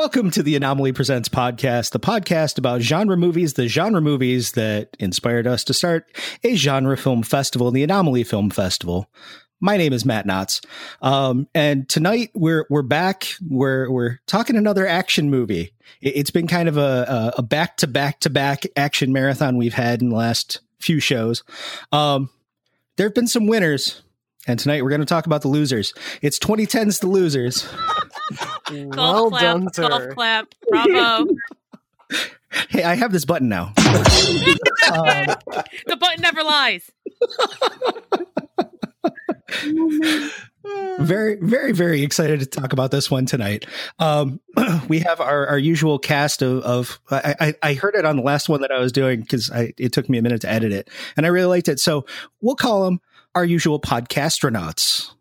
Welcome to the Anomaly Presents podcast, the podcast about genre movies, the genre movies that inspired us to start a genre film festival, the Anomaly Film Festival. My name is Matt Knotts, um, and tonight we're we're back. We're we're talking another action movie. It, has been kind of a a back to back to back action marathon we've had in the last few shows. Um, there have been some winners, and tonight we're going to talk about the losers. It's 2010's The Losers. well clap, done, sir. Golf clap. Bravo. hey, I have this button now. um, the button never lies. very, very, very excited to talk about this one tonight. Um, we have our, our usual cast of, of I, I, I, heard it on the last one that I was doing because it took me a minute to edit it, and I really liked it. So we'll call them our usual podcastronauts.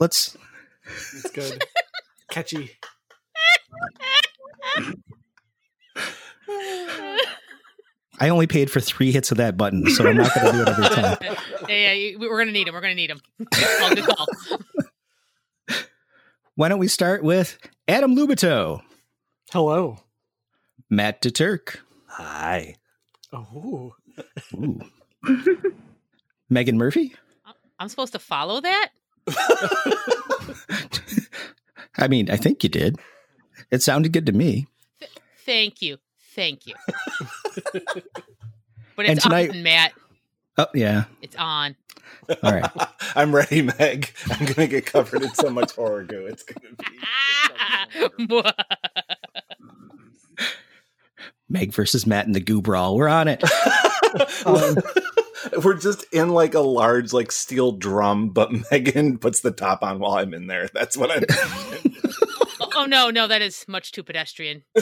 Let's. It's good catchy. I only paid for three hits of that button, so I'm not going to do it every time. yeah, yeah, we're going to need them. We're going to need him. good call. Why don't we start with Adam Lubito? Hello. Matt DeTurk. Hi. Oh. Ooh. Megan Murphy. I'm supposed to follow that. I mean, I think you did. It sounded good to me. Th- thank you. Thank you. but it's tonight, on, Matt. Oh, yeah. It's on. All right. I'm ready, Meg. I'm going to get covered in so much horror goo. It's going to be. Meg versus Matt in the goo brawl. We're on it. um, we're just in like a large like steel drum, but Megan puts the top on while I'm in there. That's what I'm. oh no, no, that is much too pedestrian.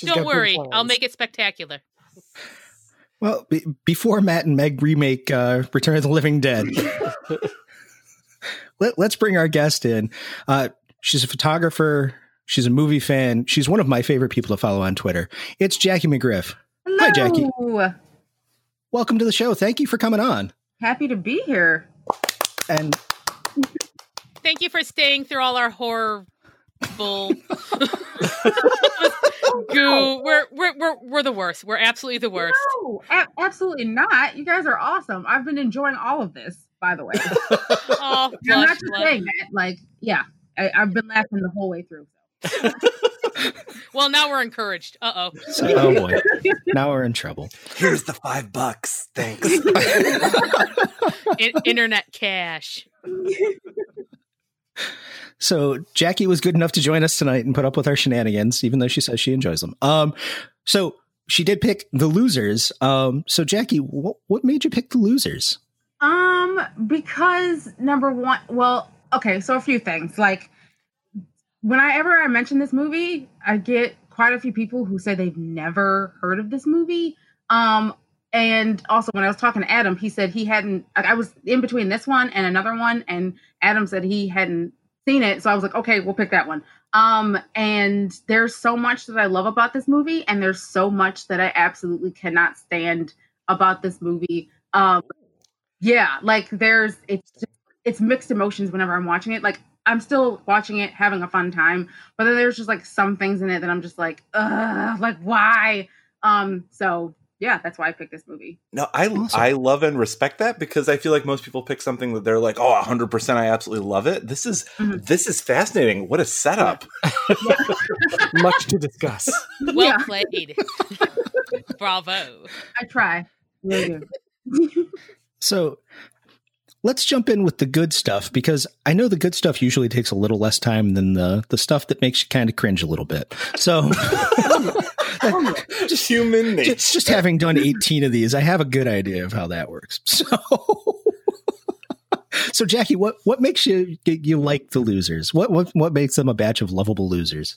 Don't worry, I'll make it spectacular. Well, be- before Matt and Meg remake uh, Return of the Living Dead, let, us bring our guest in. Uh, she's a photographer. She's a movie fan. She's one of my favorite people to follow on Twitter. It's Jackie McGriff. Hello. Hi, Jackie. Welcome to the show. Thank you for coming on. Happy to be here. And thank you for staying through all our horror bull goo. We're, we're we're we're the worst. We're absolutely the worst. No, a- absolutely not. You guys are awesome. I've been enjoying all of this, by the way. oh, I'm not just saying that. Like, yeah, I, have been laughing the whole way through. So. well, now we're encouraged. Uh oh. Oh boy. Now we're in trouble. Here's the five bucks. Thanks. In- internet cash. So Jackie was good enough to join us tonight and put up with our shenanigans, even though she says she enjoys them. Um, so she did pick the losers. Um, so Jackie, what what made you pick the losers? Um, because number one, well, okay, so a few things. Like whenever I mention this movie, I get quite a few people who say they've never heard of this movie. Um, and also when I was talking to Adam, he said he hadn't. I was in between this one and another one, and Adam said he hadn't seen it. So I was like, okay, we'll pick that one. Um, and there's so much that I love about this movie, and there's so much that I absolutely cannot stand about this movie. Um, yeah, like there's it's just, it's mixed emotions whenever I'm watching it. Like I'm still watching it, having a fun time. But then there's just like some things in it that I'm just like, ugh, like why? Um, so yeah, that's why I picked this movie. No, I awesome. I love and respect that because I feel like most people pick something that they're like, oh, 100 percent, I absolutely love it. This is mm-hmm. this is fascinating. What a setup! Yeah. Much to discuss. Well yeah. played. Bravo. I try. Really so let's jump in with the good stuff because I know the good stuff usually takes a little less time than the the stuff that makes you kind of cringe a little bit. So just human nature. Just, just, having done 18 of these, I have a good idea of how that works. So So Jackie, what what makes you you like the losers? What what what makes them a batch of lovable losers?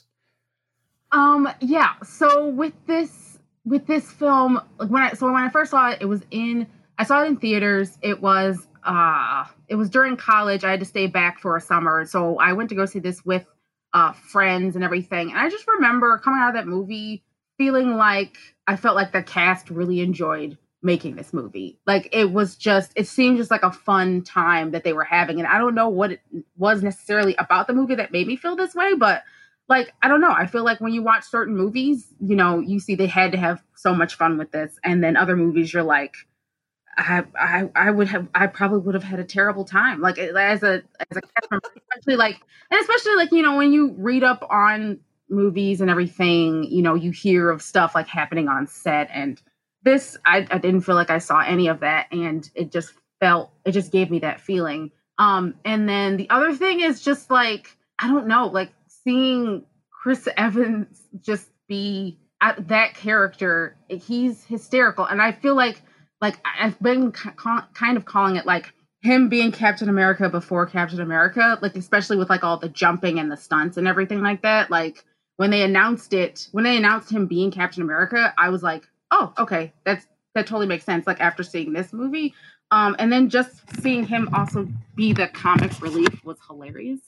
Um yeah, so with this with this film, like when I so when I first saw it, it was in I saw it in theaters. It was uh it was during college. I had to stay back for a summer. So I went to go see this with uh friends and everything. And I just remember coming out of that movie feeling like I felt like the cast really enjoyed making this movie. Like it was just it seemed just like a fun time that they were having. And I don't know what it was necessarily about the movie that made me feel this way, but like I don't know. I feel like when you watch certain movies, you know, you see they had to have so much fun with this, and then other movies, you're like, I I I would have I probably would have had a terrible time. Like as a as a cast member, especially like and especially like you know when you read up on movies and everything, you know, you hear of stuff like happening on set, and this I I didn't feel like I saw any of that, and it just felt it just gave me that feeling. Um, and then the other thing is just like I don't know, like seeing Chris Evans just be that character. He's hysterical, and I feel like like I've been ca- kind of calling it like him being Captain America before Captain America, like especially with like all the jumping and the stunts and everything like that. Like when they announced it, when they announced him being Captain America, I was like, oh, okay, that's that totally makes sense. Like after seeing this movie, um, and then just seeing him also be the comic relief was hilarious.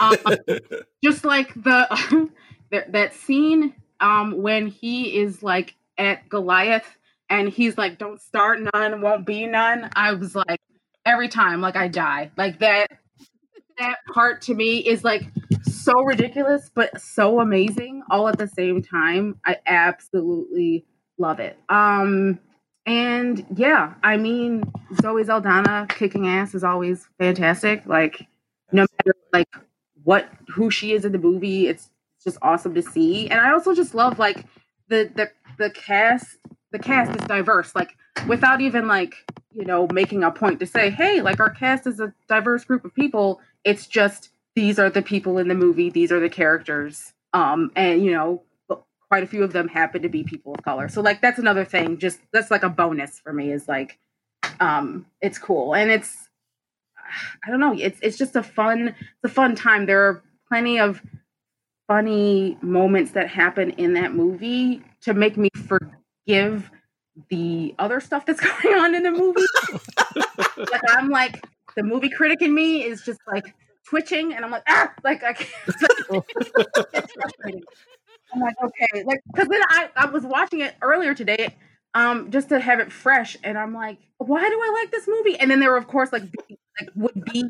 Um, just like the that scene um, when he is like at Goliath and he's like, "Don't start none, won't be none." I was like, every time, like I die. Like that. That part to me is like so ridiculous, but so amazing all at the same time. I absolutely love it. Um, and yeah, I mean, Zoe Saldana kicking ass is always fantastic. Like, no matter like what who she is in the movie, it's just awesome to see. And I also just love like the the the cast the cast is diverse, like without even like, you know, making a point to say, hey, like our cast is a diverse group of people. It's just these are the people in the movie, these are the characters. Um, and you know, quite a few of them happen to be people of color. So like that's another thing, just that's like a bonus for me is like um it's cool. And it's I don't know, it's it's just a fun it's a fun time. There are plenty of funny moments that happen in that movie to make me forgive the other stuff that's going on in the movie. like I'm like the movie critic in me is just like twitching, and I'm like ah, like I can't. I'm like okay, like because then I I was watching it earlier today, um, just to have it fresh, and I'm like, why do I like this movie? And then there were of course like like would be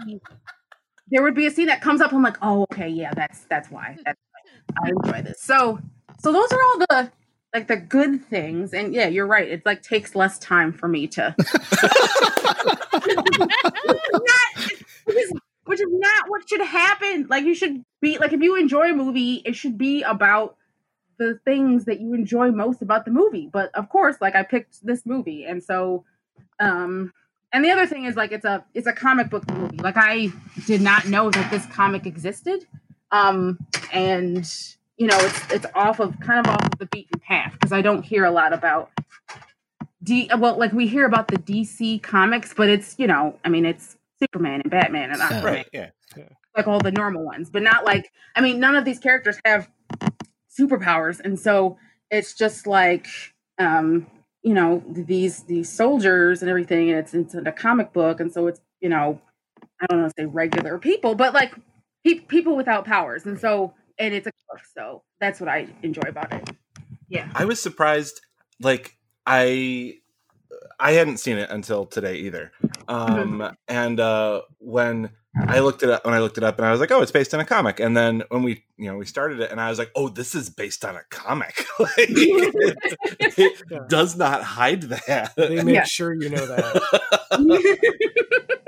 there would be a scene that comes up. I'm like, oh okay, yeah, that's that's why. That's why I enjoy this. So so those are all the like the good things and yeah you're right it like takes less time for me to which, is, which is not what should happen like you should be like if you enjoy a movie it should be about the things that you enjoy most about the movie but of course like i picked this movie and so um and the other thing is like it's a it's a comic book movie like i did not know that this comic existed um and you know, it's it's off of kind of off of the beaten path because I don't hear a lot about D. Well, like we hear about the DC comics, but it's you know, I mean, it's Superman and Batman and Aquaman, right, yeah. yeah, like all the normal ones, but not like I mean, none of these characters have superpowers, and so it's just like um, you know these these soldiers and everything, and it's it's in a comic book, and so it's you know, I don't know, say regular people, but like pe- people without powers, and so and it's a book, so that's what I enjoy about it. Yeah. I was surprised like I I hadn't seen it until today either. Um mm-hmm. and uh when I looked it up when I looked it up and I was like, oh, it's based on a comic. And then when we, you know, we started it and I was like, oh, this is based on a comic. like, it, it yeah. does not hide that. They make yeah. sure you know that.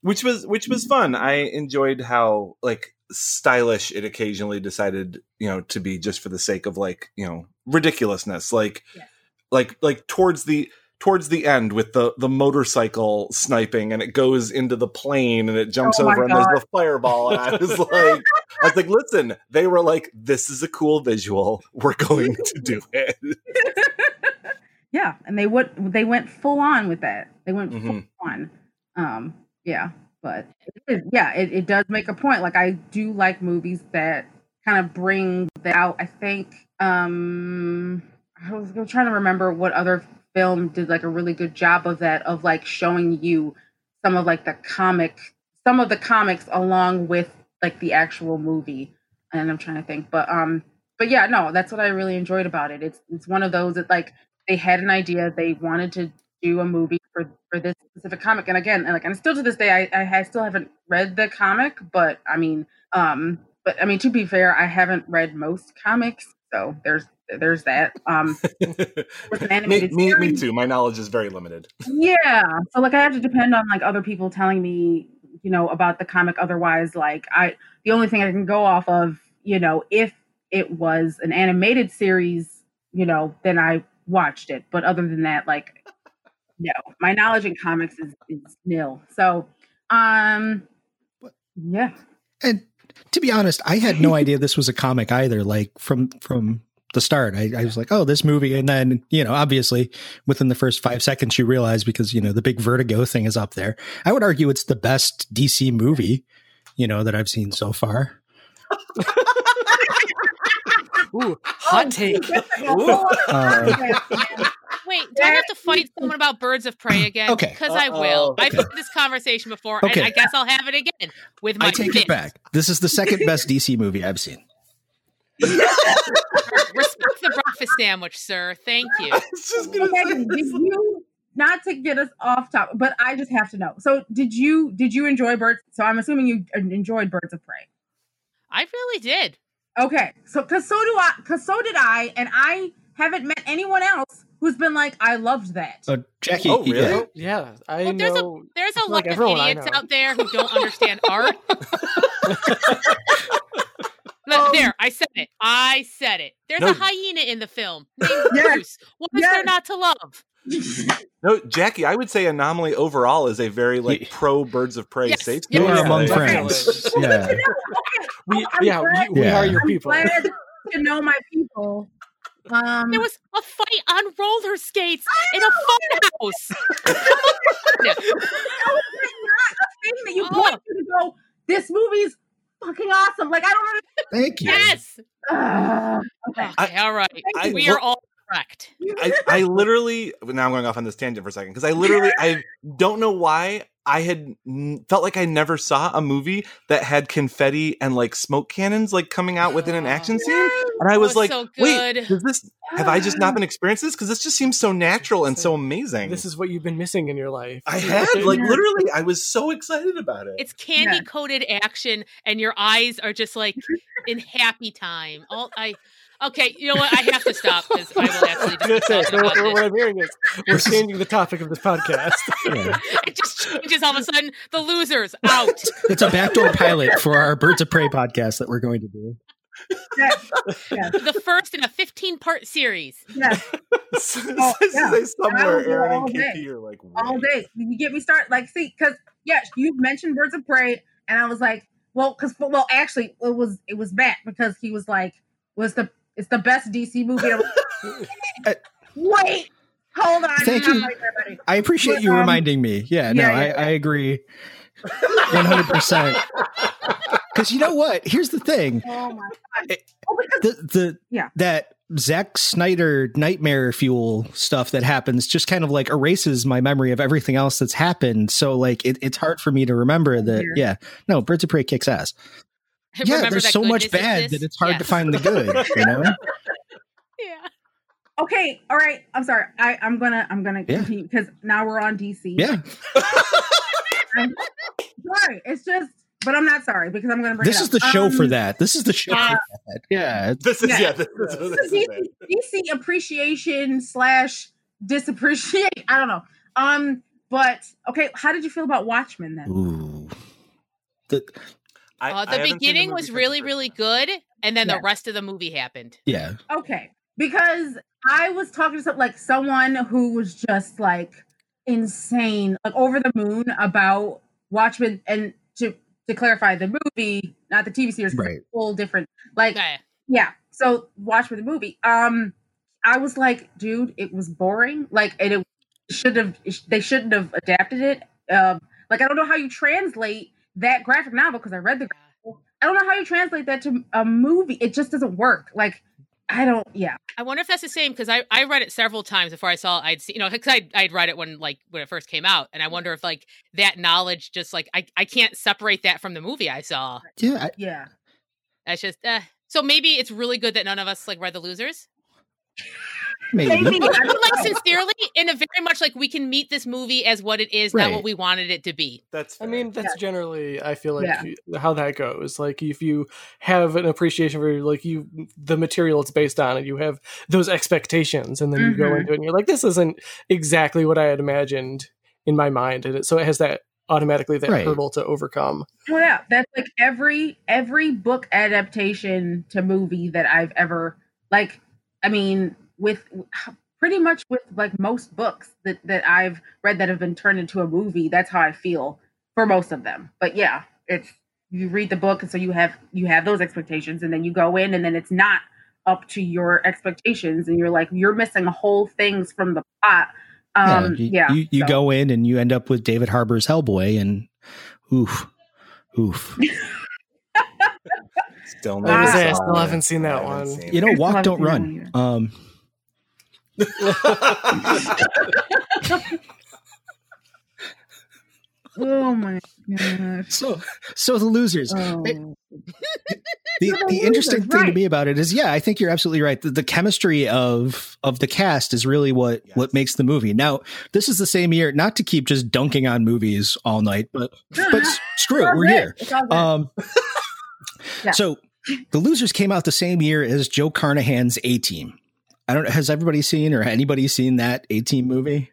which was which was fun. I enjoyed how like stylish it occasionally decided you know to be just for the sake of like you know ridiculousness. Like yeah. like like towards the towards the end with the the motorcycle sniping and it goes into the plane and it jumps oh over and there's the fireball and I was like I was like listen they were like this is a cool visual. We're going to do it. Yeah and they would they went full on with that they went mm-hmm. full on. Um yeah but yeah, it, it does make a point. Like I do like movies that kind of bring that out. I think um I was trying to remember what other film did like a really good job of that, of like showing you some of like the comic, some of the comics along with like the actual movie. And I'm trying to think, but um, but yeah, no, that's what I really enjoyed about it. It's it's one of those that like they had an idea, they wanted to do a movie for this specific comic. And again, and like, and still to this day, I I still haven't read the comic, but I mean, um, but I mean, to be fair, I haven't read most comics, so there's there's that. Um, me, me, me, too. My knowledge is very limited. Yeah, so like I have to depend on like other people telling me, you know, about the comic. Otherwise, like I, the only thing I can go off of, you know, if it was an animated series, you know, then I watched it. But other than that, like, no, my knowledge in comics is is nil. So, um, yeah. And to be honest, I had no idea this was a comic either. Like from from the start, I, I, was like, "Oh, this movie," and then you know, obviously, within the first five seconds, you realize because you know the big Vertigo thing is up there. I would argue it's the best DC movie, you know, that I've seen so far. Ooh, hot take. Uh, Wait, do I have to fight someone about Birds of Prey again? Okay. Because I will. Okay. I've had this conversation before, okay. and I guess I'll have it again with my I take it back. This is the second best DC movie I've seen. Respect the breakfast sandwich, sir. Thank you. you not to get us off topic, but I just have to know. So, did you did you enjoy Birds? So, I'm assuming you enjoyed Birds of Prey. I really did. Okay, so because so do I, because so did I, and I haven't met anyone else who's been like, I loved that. Uh, Jackie, oh really? Yeah, yeah I well, there's know. A, there's a lot like of idiots out there who don't understand art. um, there, I said it. I said it. There's no. a hyena in the film named yes. Bruce. What is yes. there not to love? no, Jackie, I would say Anomaly overall is a very like pro Birds of Prey yes. safe space. You are among friends. yeah. we, yeah, we, we yeah. are your people. I'm glad to know my people. Um, there was a fight on roller skates in a fun house. that was not a thing that you oh. point to go, this movie's fucking awesome. Like, I don't know. Thank you. Yes. Uh, okay. I, all right. I, we are all correct. I, I literally, now I'm going off on this tangent for a second because I literally, I don't know why I had felt like I never saw a movie that had confetti and like smoke cannons like coming out within an oh, action scene, and I oh, was, was like, so "Wait, is this? Have I just not been experiencing this? Because this just seems so natural and so amazing." This is what you've been missing in your life. I had like literally, I was so excited about it. It's candy coated yeah. action, and your eyes are just like in happy time. All I Okay, you know what? I have to stop because I will actually just say, so what, what I'm hearing is we're changing the topic of this podcast. Yeah. it just changes all of a sudden. The losers out. It's a backdoor pilot for our Birds of Prey podcast that we're going to do. Yes. Yes. The first in a 15 part series. Yes. oh, yeah. somewhere Aaron and KP are like, all day. You get me started. Like, see, because, yes, you mentioned Birds of Prey, and I was like, well, because, well, actually, it was, it was bad because he was like, was the it's the best DC movie. Uh, Wait, hold on. Thank you. I appreciate you um, reminding me. Yeah, no, yeah, yeah. I, I agree. 100%. Because you know what? Here's the thing. Oh my god! Oh, the the yeah that Zack Snyder nightmare fuel stuff that happens just kind of like erases my memory of everything else that's happened. So like it, it's hard for me to remember that. Yeah, no, Birds of Prey kicks ass. yeah, there's so much bad exists. that it's hard yes. to find the good. You know. yeah. Okay. All right. I'm sorry. I, I'm gonna I'm gonna yeah. continue because now we're on DC. Yeah. I'm sorry. It's just but I'm not sorry because I'm going to bring. This is the show um, for that. This is the show. Uh, Yeah, this is yeah. yeah this, this, this, this DC, DC appreciation slash disappreciate. I don't know. Um, but okay, how did you feel about Watchmen then? Ooh, the I, uh, the beginning the was really, really good, and then yeah. the rest of the movie happened. Yeah. Okay, because I was talking to some, like someone who was just like insane, like over the moon about Watchmen, and to to clarify, the movie, not the TV series, right? Full different, like okay. yeah. So Watchmen the movie. Um, I was like, dude, it was boring. Like, and it should have. They shouldn't have adapted it. Um, like I don't know how you translate that graphic novel because I read the. I don't know how you translate that to a movie. It just doesn't work. Like I don't. Yeah. I wonder if that's the same because I I read it several times before I saw I'd see you know because I I'd read it when like when it first came out and I wonder if like that knowledge just like I I can't separate that from the movie I saw. Yeah. I, yeah. That's just uh, so maybe it's really good that none of us like read the losers. Maybe. Maybe. I I mean, like sincerely, in a very much like we can meet this movie as what it is, Right. not what we wanted it to be. That's. I mean, that's generally I feel like Yeah. how that goes. Like if you have an appreciation for like you the material it's based on, and you have those expectations, and then you go Mhm. into it and you're like, this isn't exactly what I had imagined in my mind, and it, so it has that automatically that Right. hurdle to overcome. Oh yeah, that's like every every book adaptation to movie that I've ever like. I mean, with pretty much with like most books that that I've read that have been turned into a movie. That's how I feel for most of them. But yeah, it's you read the book, and so you have you have those expectations, and then you go in, and then it's not up to your expectations, and you're like you're missing whole things from the plot. Um, you, yeah, you, you so- go in and you end up with David Harbour's Hellboy, and oof, oof. still I was never gonna say, I still haven't seen that one. seen You know, walk, don't run. Um, Oh my god! so, so the losers. Oh. the the the interesting losers, thing to me about it is yeah i think you're absolutely right the, the chemistry of of the cast is really what Yes. what makes the movie now this is the same year not to keep just dunking on movies all night but but screw it we're here It's all good. um Yeah. so the losers came out the same year as joe carnahan's a team i don't has everybody seen or anybody seen that a team movie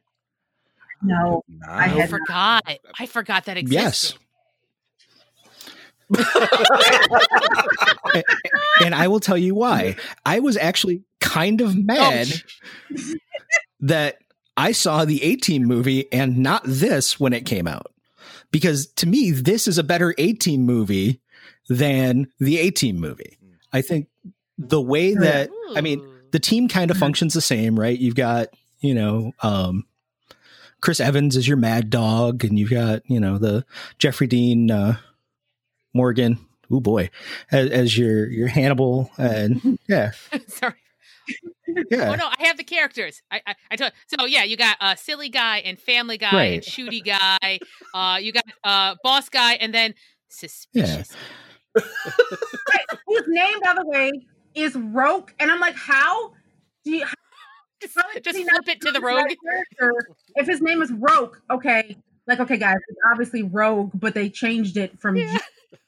no. Nah. I I had- forgot. I forgot that existed. Yes. and I will tell you why. I was actually kind of mad oh. that I saw the A Team movie and not this when it came out. Because to me, this is a better A Team movie than the A Team movie. I think the way that, I mean, Ooh. The team kind of Mhm. functions the same, right? You've got, you know, um, Chris Evans is your mad dog, and you've got, you know, the Jeffrey Dean uh, Morgan, oh boy, as, as your your Hannibal, and yeah, Sorry. yeah, Oh no, I have the characters. I I, I told so yeah, you got uh silly guy and family guy Right. and shooty guy. Uh you got uh boss guy and then suspicious. Whose name, by the way, is rogue And I'm like, how do you how Just, just flip it to the rogue. character If his name is rogue okay. Like, okay, guys, it's obviously Rogue, but they changed it from Yeah.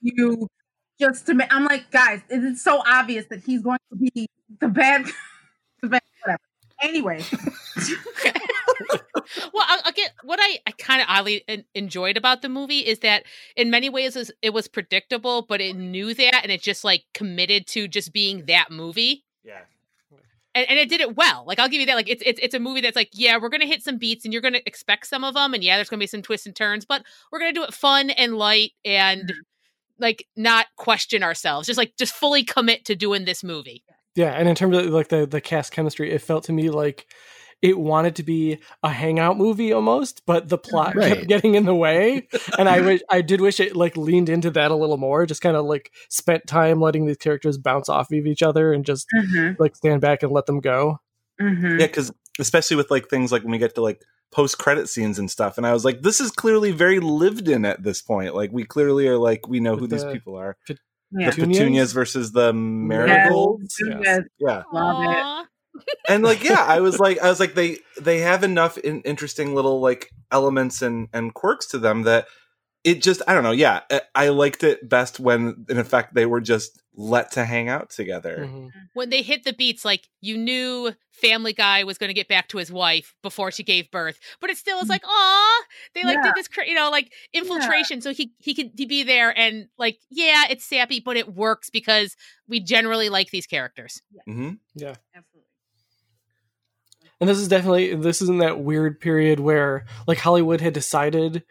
you just to me I'm like, guys, it is so obvious that he's going to be the bad, the bad, whatever. Anyway, well, I, I get what I, I kind of oddly enjoyed about the movie is that in many ways it was, it was predictable, but it knew that and it just like committed to just being that movie. Yeah. and, and it did it well. Like I'll give you that. Like it's it's it's a movie that's like, yeah, we're gonna hit some beats and you're gonna expect some of them, and yeah, there's gonna be some twists and turns, but we're gonna do it fun and light and mm-hmm. like not question ourselves. Just like just fully commit to doing this movie. Yeah, and in terms of like the the cast chemistry, it felt to me like it wanted to be a hangout movie almost, but the plot Right. kept getting in the way. And I wish I did wish it like leaned into that a little more. Just kind of like spent time letting these characters bounce off of each other and just mm-hmm, like stand back and let them go. mm-hmm. Yeah, because especially with like things like when we get to like post credit scenes and stuff, and I was like, this is clearly very lived in at this point. Like we clearly are like we know who With these people are. yeah. The petunias versus the marigolds. Yes. Yes. Yeah, Love it. Aw. and like yeah, I was like, I was like, they they have enough in, interesting little like elements and and quirks to them that it just I don't know. Yeah, I, I liked it best when in effect they were just let to hang out together. Mhm. When they hit the beats, like you knew Family Guy was going to get back to his wife before she gave birth, but it still was like, aw, they like Yeah. did this, cra- you know, like infiltration, so he he could he be there and like, yeah, it's sappy, but it works because we generally like these characters. hmm Yeah. Absolutely. And this is definitely this is in that weird period where like Hollywood had decided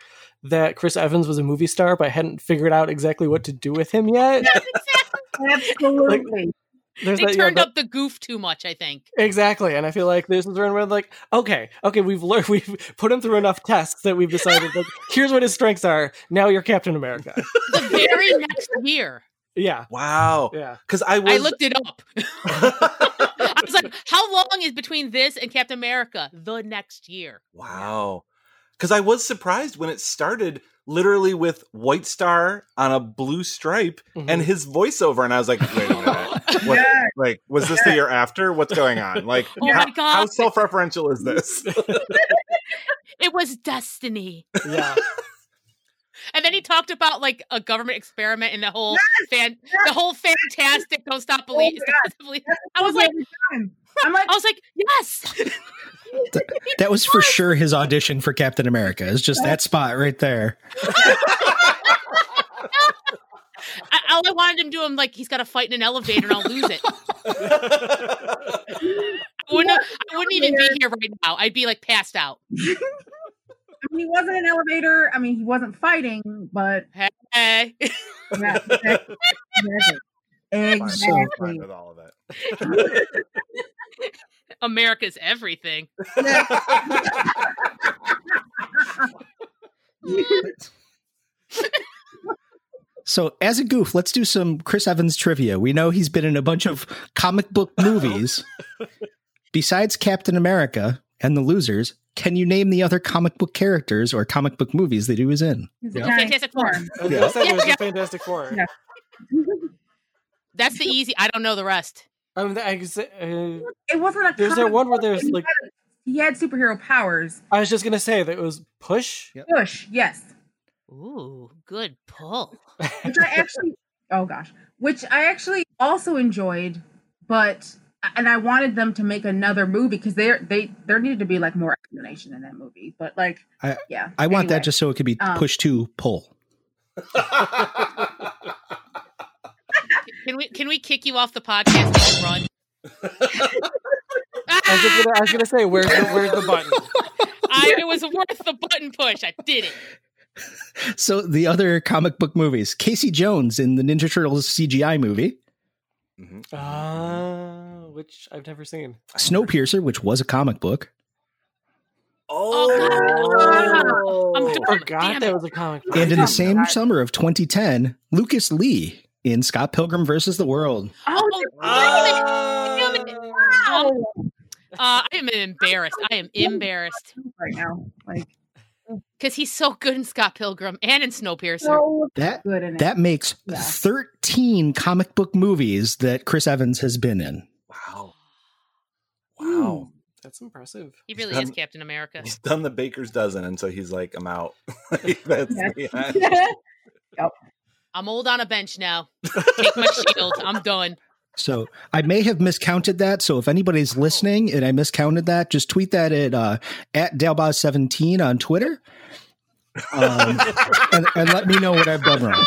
that Chris Evans was a movie star, but hadn't figured out exactly what to do with him yet. Absolutely. There's They that- yeah, turned that- up the goof too much, I think. Exactly, and I feel like this is when we're like, okay, okay, we've learned, we've put him through enough tests that we've decided that here's what his strengths are. Now you're Captain America. The very next year, Yeah, Wow, yeah. because I was I looked it up. I was like, how long is between this and Captain America? The next year. Wow. because I was surprised when it started literally with White Star on a blue stripe Mhm. and his voiceover, and I was like, wait a minute. What, Yes. like, was this the year after? What's going on? Like, Oh how, my God. how self-referential is this? It was destiny. yeah. And then he talked about like a government experiment and the whole fan, the whole fantastic don't stop Oh believing. my I was like, I'm like, I was like, yes. That was for sure his audition for Captain America. It's just that spot right there. I, all I wanted him to do, him like he's got to fight in an elevator and I'll lose it. I wouldn't, I wouldn't even be here right now. I'd be like passed out. I mean, he wasn't an elevator. I mean, he wasn't fighting, but Hey. yeah, exactly. Fine, exactly. fine with all of it. America's everything. So, as a goof, let's do some Chris Evans trivia. We know he's been in a bunch of comic book movies. Besides Captain America and The Losers, can you name the other comic book characters or comic book movies that he was in? He's a Yeah. Fantastic Four. storm. I was gonna say there was Yeah. Fantastic Four. Yeah. That's the easy. I don't know the rest. I mean, I, uh, It wasn't a. there's that one where book, there's he like had- he had superhero powers. I was just gonna say that it was Push. Push, yes. Ooh, good pull. Which I actually, oh gosh, which I actually also enjoyed, but and I wanted them to make another movie because there they there needed to be like more explanation in that movie. But like, I- yeah, I want that just so it could be Um, push to pull. Can we can we kick you off the podcast and run? I was, gonna, I was gonna say where's the where's the button? I, it was worth the button push. I did it. So, the other comic book movies Casey Jones in the Ninja Turtles CGI movie, Mhm. Uh, which I've never seen. Snowpiercer, which was a comic book, Oh, I'm I forgot that was a comic. book. and in Oh, the same God. summer of 2010, Lucas Lee in Scott Pilgrim versus the World. Oh, Oh, damn it. Damn it. wow. Uh, I am embarrassed. I am embarrassed right now, like because he's so good in Scott Pilgrim and in Snowpiercer. so That good in it. that makes Yeah. 13 comic book movies that Chris Evans has been in. Wow. Wow. That's impressive. He really done- is Captain America. He's done the baker's dozen, and so he's like, I'm out. Like, That's Yes. the end. I'm old on a bench now. Take my shield. I'm done. So I may have miscounted that. So if anybody's listening and I miscounted that, just tweet that at uh, at Dalboz17 on Twitter. Um, and, and let me know what I've done wrong.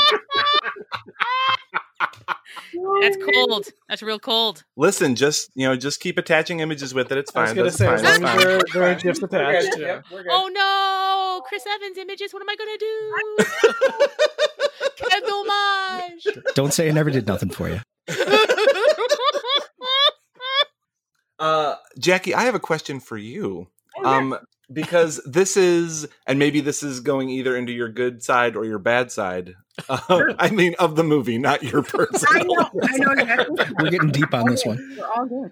That's cold. That's real cold. Listen, just you know, just keep attaching images with it. It's I was fine. gonna That's say fine. as long as there, there are gifs attached. Yeah. Oh no, Chris Evans images. What am I gonna do? Quel dommage. Don't say I never did nothing for you. Uh, Jackie, I have a question for you. Um, because this is, and maybe this is going either into your good side or your bad side. Uh, I mean, of the movie, not your I personal. know, I know exactly. We're getting deep on this one. We're all good.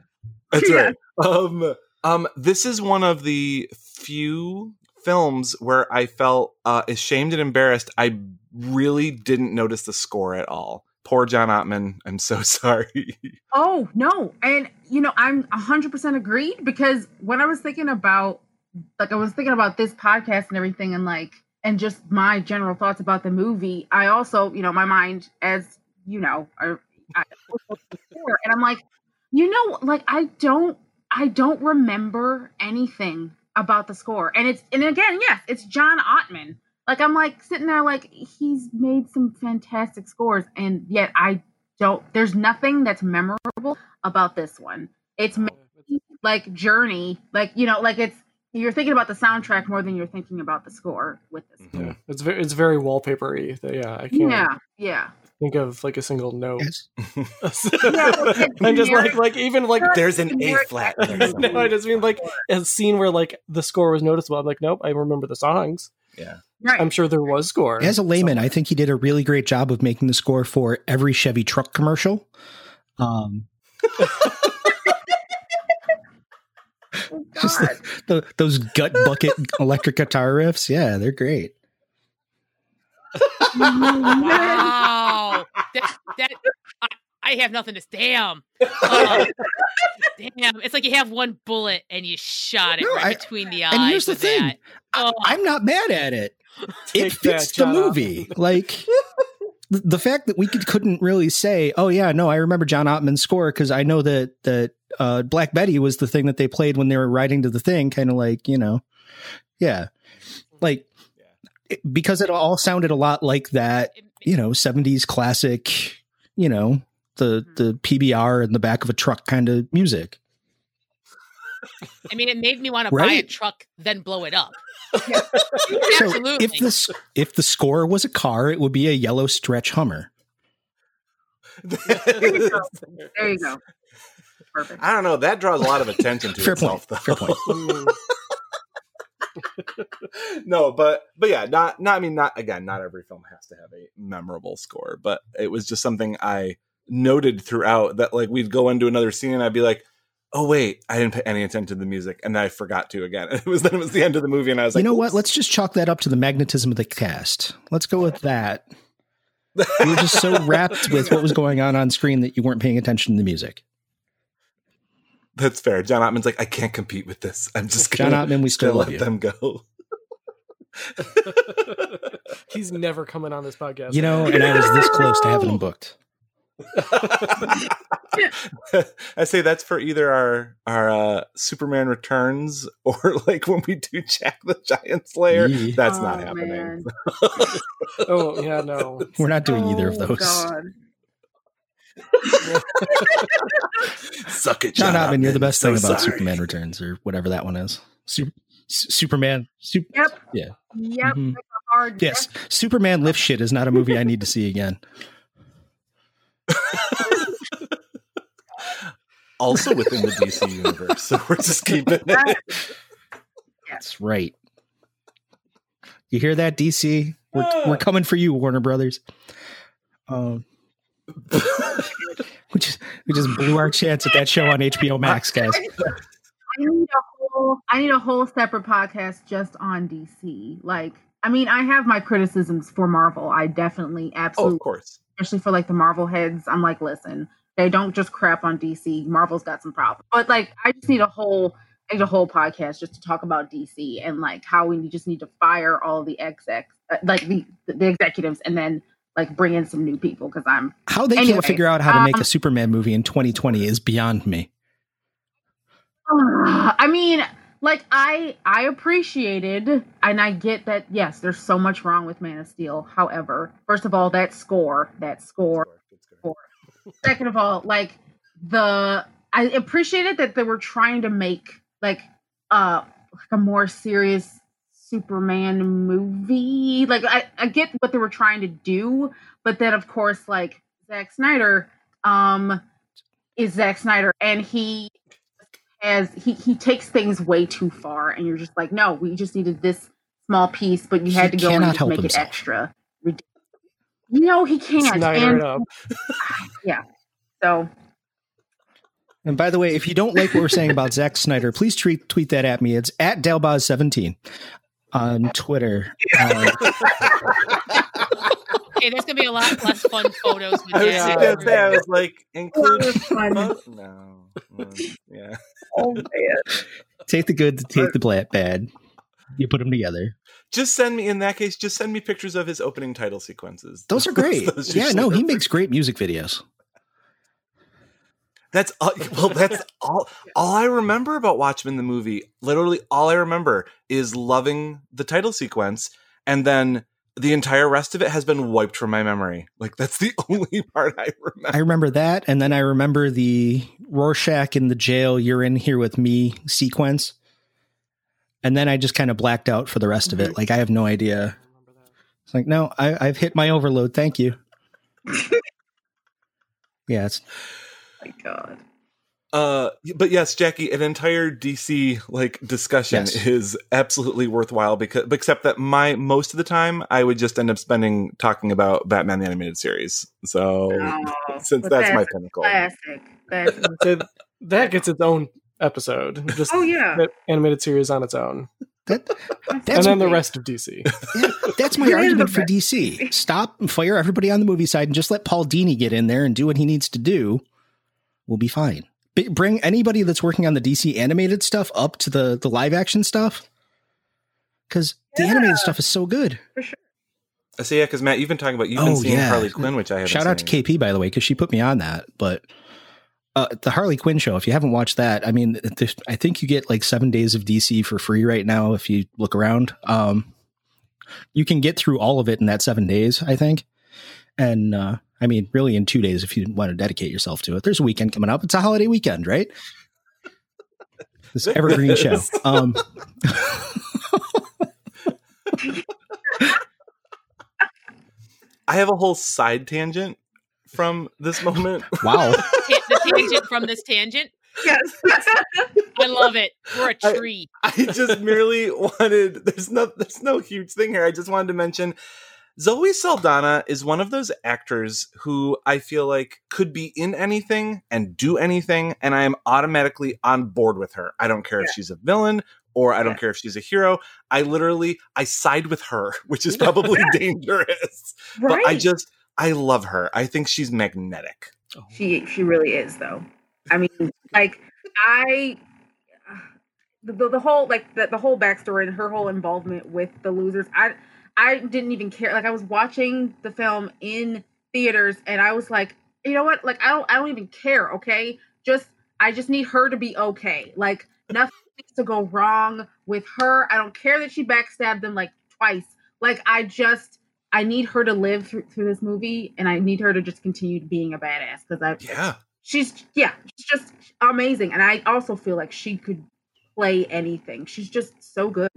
That's Yeah. right. Um, um, this is one of the few films where I felt uh, ashamed and embarrassed. I really didn't notice the score at all. Poor John Ottman. I'm so sorry. Oh no, and you know I'm hundred percent agreed because when I was thinking about, like, I was thinking about this podcast and everything, and like, and just my general thoughts about the movie. I also, you know, my mind, as you know, I, I before, and I'm like, you know, like I don't, I don't remember anything about the score, and it's, and again, yes, it's John Ottman. Like I'm like sitting there, like he's made some fantastic scores, and yet I don't there's nothing that's memorable about this one it's oh, like journey like you know like it's you're thinking about the soundtrack more than you're thinking about the score with this. Yeah, it's very it's very wallpapery. Yeah, I can't yeah yeah think of like a single note. Yes. I'm just like like even like There's an A flat. no, I just mean like a scene where like the score was noticeable. I'm like, nope, I remember the songs. Yeah. right I'm sure there was score. As a layman, I think he did a really great job of making the score for every Chevy truck commercial. Um, Oh, just God. the, those gut bucket electric guitar riffs. Yeah, they're great. Wow. that, that I, I have nothing to damn. Oh, damn. It's like you have one bullet and you shot it No, right I- between the eyes. and here's the thing. I, Oh. I'm not mad at it. Take it fits that, the John movie. Like th- the fact that we could, couldn't really say, "Oh yeah, no, I remember John Ottman's score" because I know that that uh, Black Betty was the thing that they played when they were riding to the thing, kind of like you know, yeah, like it- because it all sounded a lot like that, you know, '70s classic, you know, the the PBR in the back of a truck kind of music. I mean, it made me want to buy a truck, then blow it up. So Absolutely. if the if the score was a car, it would be a yellow stretch Hummer. There you go. There you go. Perfect. I don't know. That draws a lot of attention to Fair itself, point. though. Fair point. No, but but yeah, not not. I mean, not again. Not every film has to have a memorable score, but it was just something I noted throughout that like we'd go into another scene and I'd be like, oh wait, I didn't pay any attention to the music, and then I forgot to again. It was then it was the end of the movie, and I was like, you like, know what? Let's just chalk that up to the magnetism of the cast. Let's go with that. You were just so wrapped with what was going on on screen that you weren't paying attention to the music. That's fair. John Ottman's like, I can't compete with this. I'm just John gonna, Ottman, we still gonna love let you. them go. He's never coming on this podcast. You know, and I was this close to having him booked. I say that's for either our our uh, Superman Returns or like when we do Jack the Giant Slayer. Yee. That's Oh, not happening. oh yeah, no. We're not doing either of Oh, those. God. Suck it, John John Ottman, you're the best So thing about sorry. Superman Returns or whatever that one is. Su- S- Superman. Su- Yep. Yeah. Yep. Mhm. Like a Yes, Superman lift shit is not a movie I need to see again. Also within the DC universe, so we're just keeping it. That's right. You hear that, DC? We're, we're coming for you, Warner Brothers. Um, we just we just blew our chance at that show on HBO Max, guys. I need a whole I need a whole separate podcast just on DC. Like, I mean, I have my criticisms for Marvel. I definitely Oh, absolutely of course. Especially for like the Marvel heads. I'm like, listen, they don't just crap on DC. Marvel's got some problems. But like I just need a whole I need a whole podcast just to talk about DC and like how we just need to fire all the execs uh, like the the executives and then like bring in some new people because I'm How they Anyway, can't figure out how to make um, a Superman movie in 2020 is beyond me. I mean, like I I appreciated and I get that yes, there's so much wrong with Man of Steel. However, first of all, that score, that score. Second of all, like the I appreciated that they were trying to make like uh like a more serious Superman movie. Like I, I get what they were trying to do, but then of course like Zack Snyder um is Zack Snyder and he has he he takes things way too far and you're just like no we just needed this small piece but you had He to go and just make himself. it extra ridiculous. no he can't Snyder and it up. Yeah. So And by the way, if you don't like what we're saying about Zack Snyder, please tweet tweet that at me. It's at Dalboz17 on Twitter. Uh, okay, there's gonna be a lot less fun photos with I was that. gonna I was like, include. fun. No. Mm, Yeah. oh man take the good, take the bla- bad. You put them together. Just send me, in that case, just send me pictures of his opening title sequences. Those are great. Those yeah, no, he makes great music videos. That's all, well. That's all. All I remember about Watchmen the movie, literally, all I remember is loving the title sequence, and then the entire rest of it has been wiped from my memory. Like that's the only part I remember. I remember that, and then I remember the Rorschach in the jail. You're in here with me sequence, and then I just kind of blacked out for the rest of it. Mhm. Like I have no idea. It's like no, I, I've hit my overload. Thank you. yeah, it's my god Uh, but yes, Jackie, an entire DC like discussion Yes. is absolutely worthwhile because, except that my most of the time I would just end up spending talking about Batman the animated series. So Oh, since but that's my pinnacle, classic classic So that gets its own episode. Just Oh yeah. animated series on its own, That, and that's then the rest of DC. yeah, that's my argument for. DC. Stop and fire everybody on the movie side and just let Paul Dini get in there and do what he needs to do. We'll be fine. B- bring anybody that's working on the DC animated stuff up to the the live action stuff because the animated stuff is so good. I say yeah, because Matt, you've been talking about you've been Oh, seeing yeah. Harley Quinn, which I haven't. Shout out to. KP by the way because she put me on that. But uh, the Harley Quinn show, if you haven't watched that, I mean, I think you get like seven days of DC for free right now if you look around. Um, you can get through all of it in that seven days, I think. And uh, I mean, really in two days if you want to dedicate yourself to it. There's a weekend coming up. It's a holiday weekend, right? This evergreen show. Um, I have a whole side tangent from this moment. wow. The tangent from this tangent. Yes. I love it. We're a I- tree. I just merely wanted there's no there's no huge thing here. I just wanted to mention Zoe Saldana is one of those actors who I feel like could be in anything and do anything, and I am automatically on board with her. I don't care if she's a villain or I don't Yeah. care if she's a hero. I literally I side with her, which is probably dangerous. right. But I just I love her. I think she's magnetic. She oh. she really is though. I mean, like I the, the, the whole like the, the whole backstory and her whole involvement with the losers. I I didn't even care. Like I was watching the film in theaters and I was like, you know what? Like I don't I don't even care, okay? Just I just need her to be okay. Like nothing needs to go wrong with her. I don't care that she backstabbed them like twice. Like I just I need her to live through through this movie and I need her to just continue being a badass because I Yeah. she's yeah she's just amazing and i also feel like she could play anything she's just so good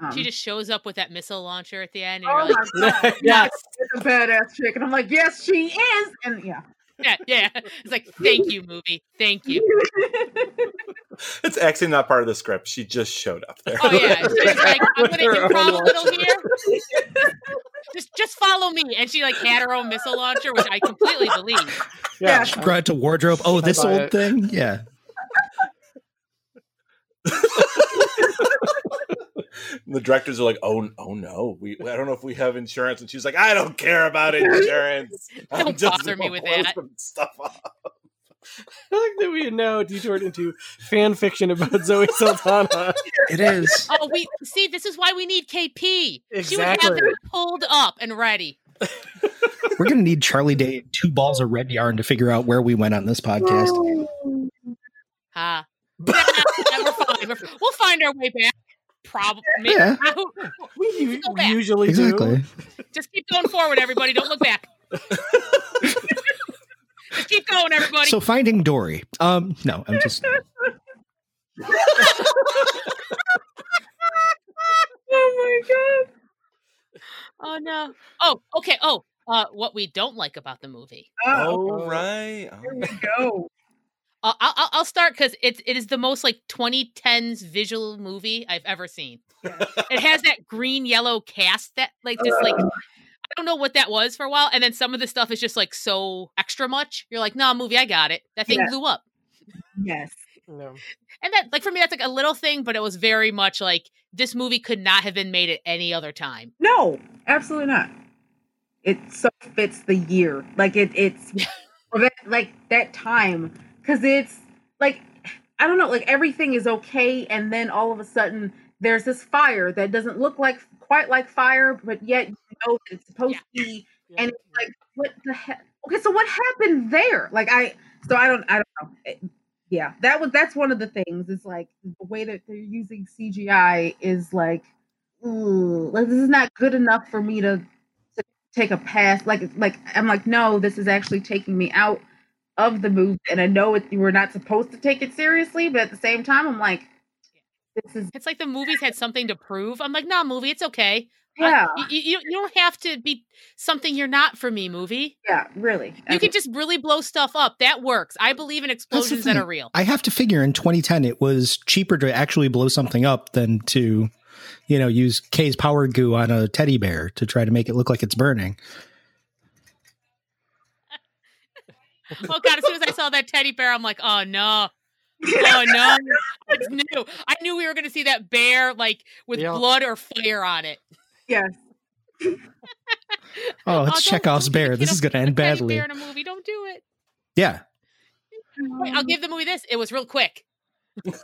um, She just shows up with that missile launcher at the end, and oh you're like, my god yes. it's a badass chick and i'm like yes she is and yeah yeah, yeah. It's like, thank you, movie. Thank you. It's actually not part of the script. She just showed up there. Oh yeah, she's like, I'm gonna Her own improv a little here. Just, just follow me. And she like had her own missile launcher, which I completely believe. Yeah. Yeah. Brought to wardrobe. Oh, this old it. thing? Yeah. the directors are like, "Oh, oh no, we I don't know if we have insurance." And she's like, "I don't care about insurance. I'm Don't just bother me gonna with blow that." some stuff up." I like that we now detoured into fan fiction about Zoe Saldana. It is. Oh, we see. This is why we need KP. She would Exactly. have them pulled up and ready. We're going to need Charlie Day and two balls of red yarn to figure out where we went on this podcast. Ha. Nah, nah, we're fine. We're, we'll find our way back. Probably. Yeah. We, u- we usually Exactly. do. Just keep going forward, everybody. Don't look back. Just keep going, everybody. So finding Dory. Um, no, I'm just oh my god oh no. Oh, okay. Oh, uh, what we don't like about the movie. oh Oh right. Oh. here we go I'll, I'll- I'll start because it's it is the most like 2010s visual movie I've ever seen. It has that green yellow cast that like just like uh. I don't know what that was for a while, and then some of the stuff is just like so extra much. You're like, nah, movie, I got it. That thing Yeah. blew up, yes No. and that like for me that's like a little thing, but it was very much like this movie could not have been made at any other time. no absolutely not it so fits the year like it it's like that time because it's like i don't know like everything is okay and then all of a sudden there's this fire that doesn't look like quite like fire but yet you know that it's supposed Yeah. to be and it's like what the heck okay so what happened there? Like i so i don't i don't know. It- yeah that was that's one of the things is like the way that they're using cgi is like ooh, like this is not good enough for me to, to take a pass like like i'm like no this is actually taking me out of the movie and i know it, we're not supposed to take it seriously but at the same time i'm like this is It's like the movies had something to prove. I'm like, nah, movie, it's okay. Uh, yeah you, you, you don't have to be something you're not for me, movie. yeah really I You can just really blow stuff up. That works. I believe in explosions that thing. are real. I have to figure in 2010 it was cheaper to actually blow something up than to, you know, use K's power goo on a teddy bear to try to make it look like it's burning. Oh god! As soon as I saw that teddy bear, I'm like, oh no, Oh no! I just knew. I knew we were going to see that bear like with Yeah. blood or fire on it. Yes. Oh, it's don't- Chekhov's don't be a bear. This is going to end badly. Bear in a movie. Don't do it. Yeah. Wait, I'll give the movie this. It was real quick.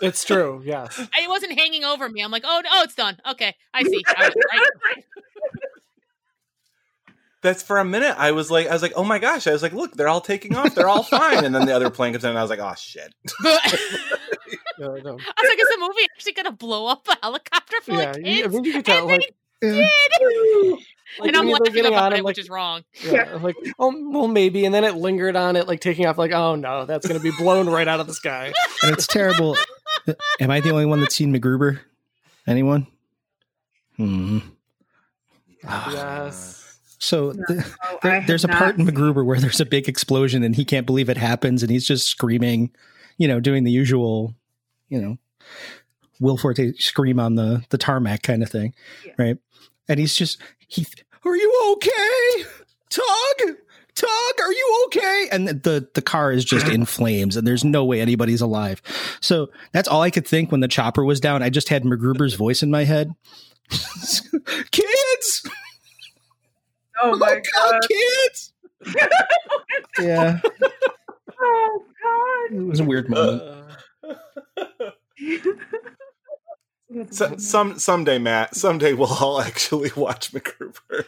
It's true. Yes. It wasn't hanging over me. I'm like, oh, oh, it's done. Okay, I see. I was right. That's for a minute. I was like, I was like, oh my gosh. I was like, look, they're all taking off. They're all fine. And then the other plane comes in, and I was like, oh shit. But I No, no. was like, is the movie actually gonna blow up a helicopter full Yeah. of you- I kids? mean, you could tell. And Like, Yeah. Did. like and I'm when they're laughing about on it, him, which is wrong. yeah, like, oh, well, maybe. And then it lingered on it, like taking off. Like, oh no, that's going to be blown right out of the sky. And it's terrible. Am I the only one that's seen MacGruber? Anyone? Hmm. Yes. So No, the, I there, there's a part in MacGruber where there's a big explosion and he can't believe it happens and he's just screaming, you know, doing the usual, you know, Will Forte scream on the the tarmac kind of thing, Yeah. right? And he's just he, are you okay, Tug? Tug, are you okay? And the the car is just in flames and there's no way anybody's alive. So that's all I could think when the chopper was down. I just had MacGruber's voice in my head. Kids, Oh my god. kids. Yeah, Oh god. it was a weird moment. Uh, So, some someday, Matt. Someday we'll all actually watch MacGruber.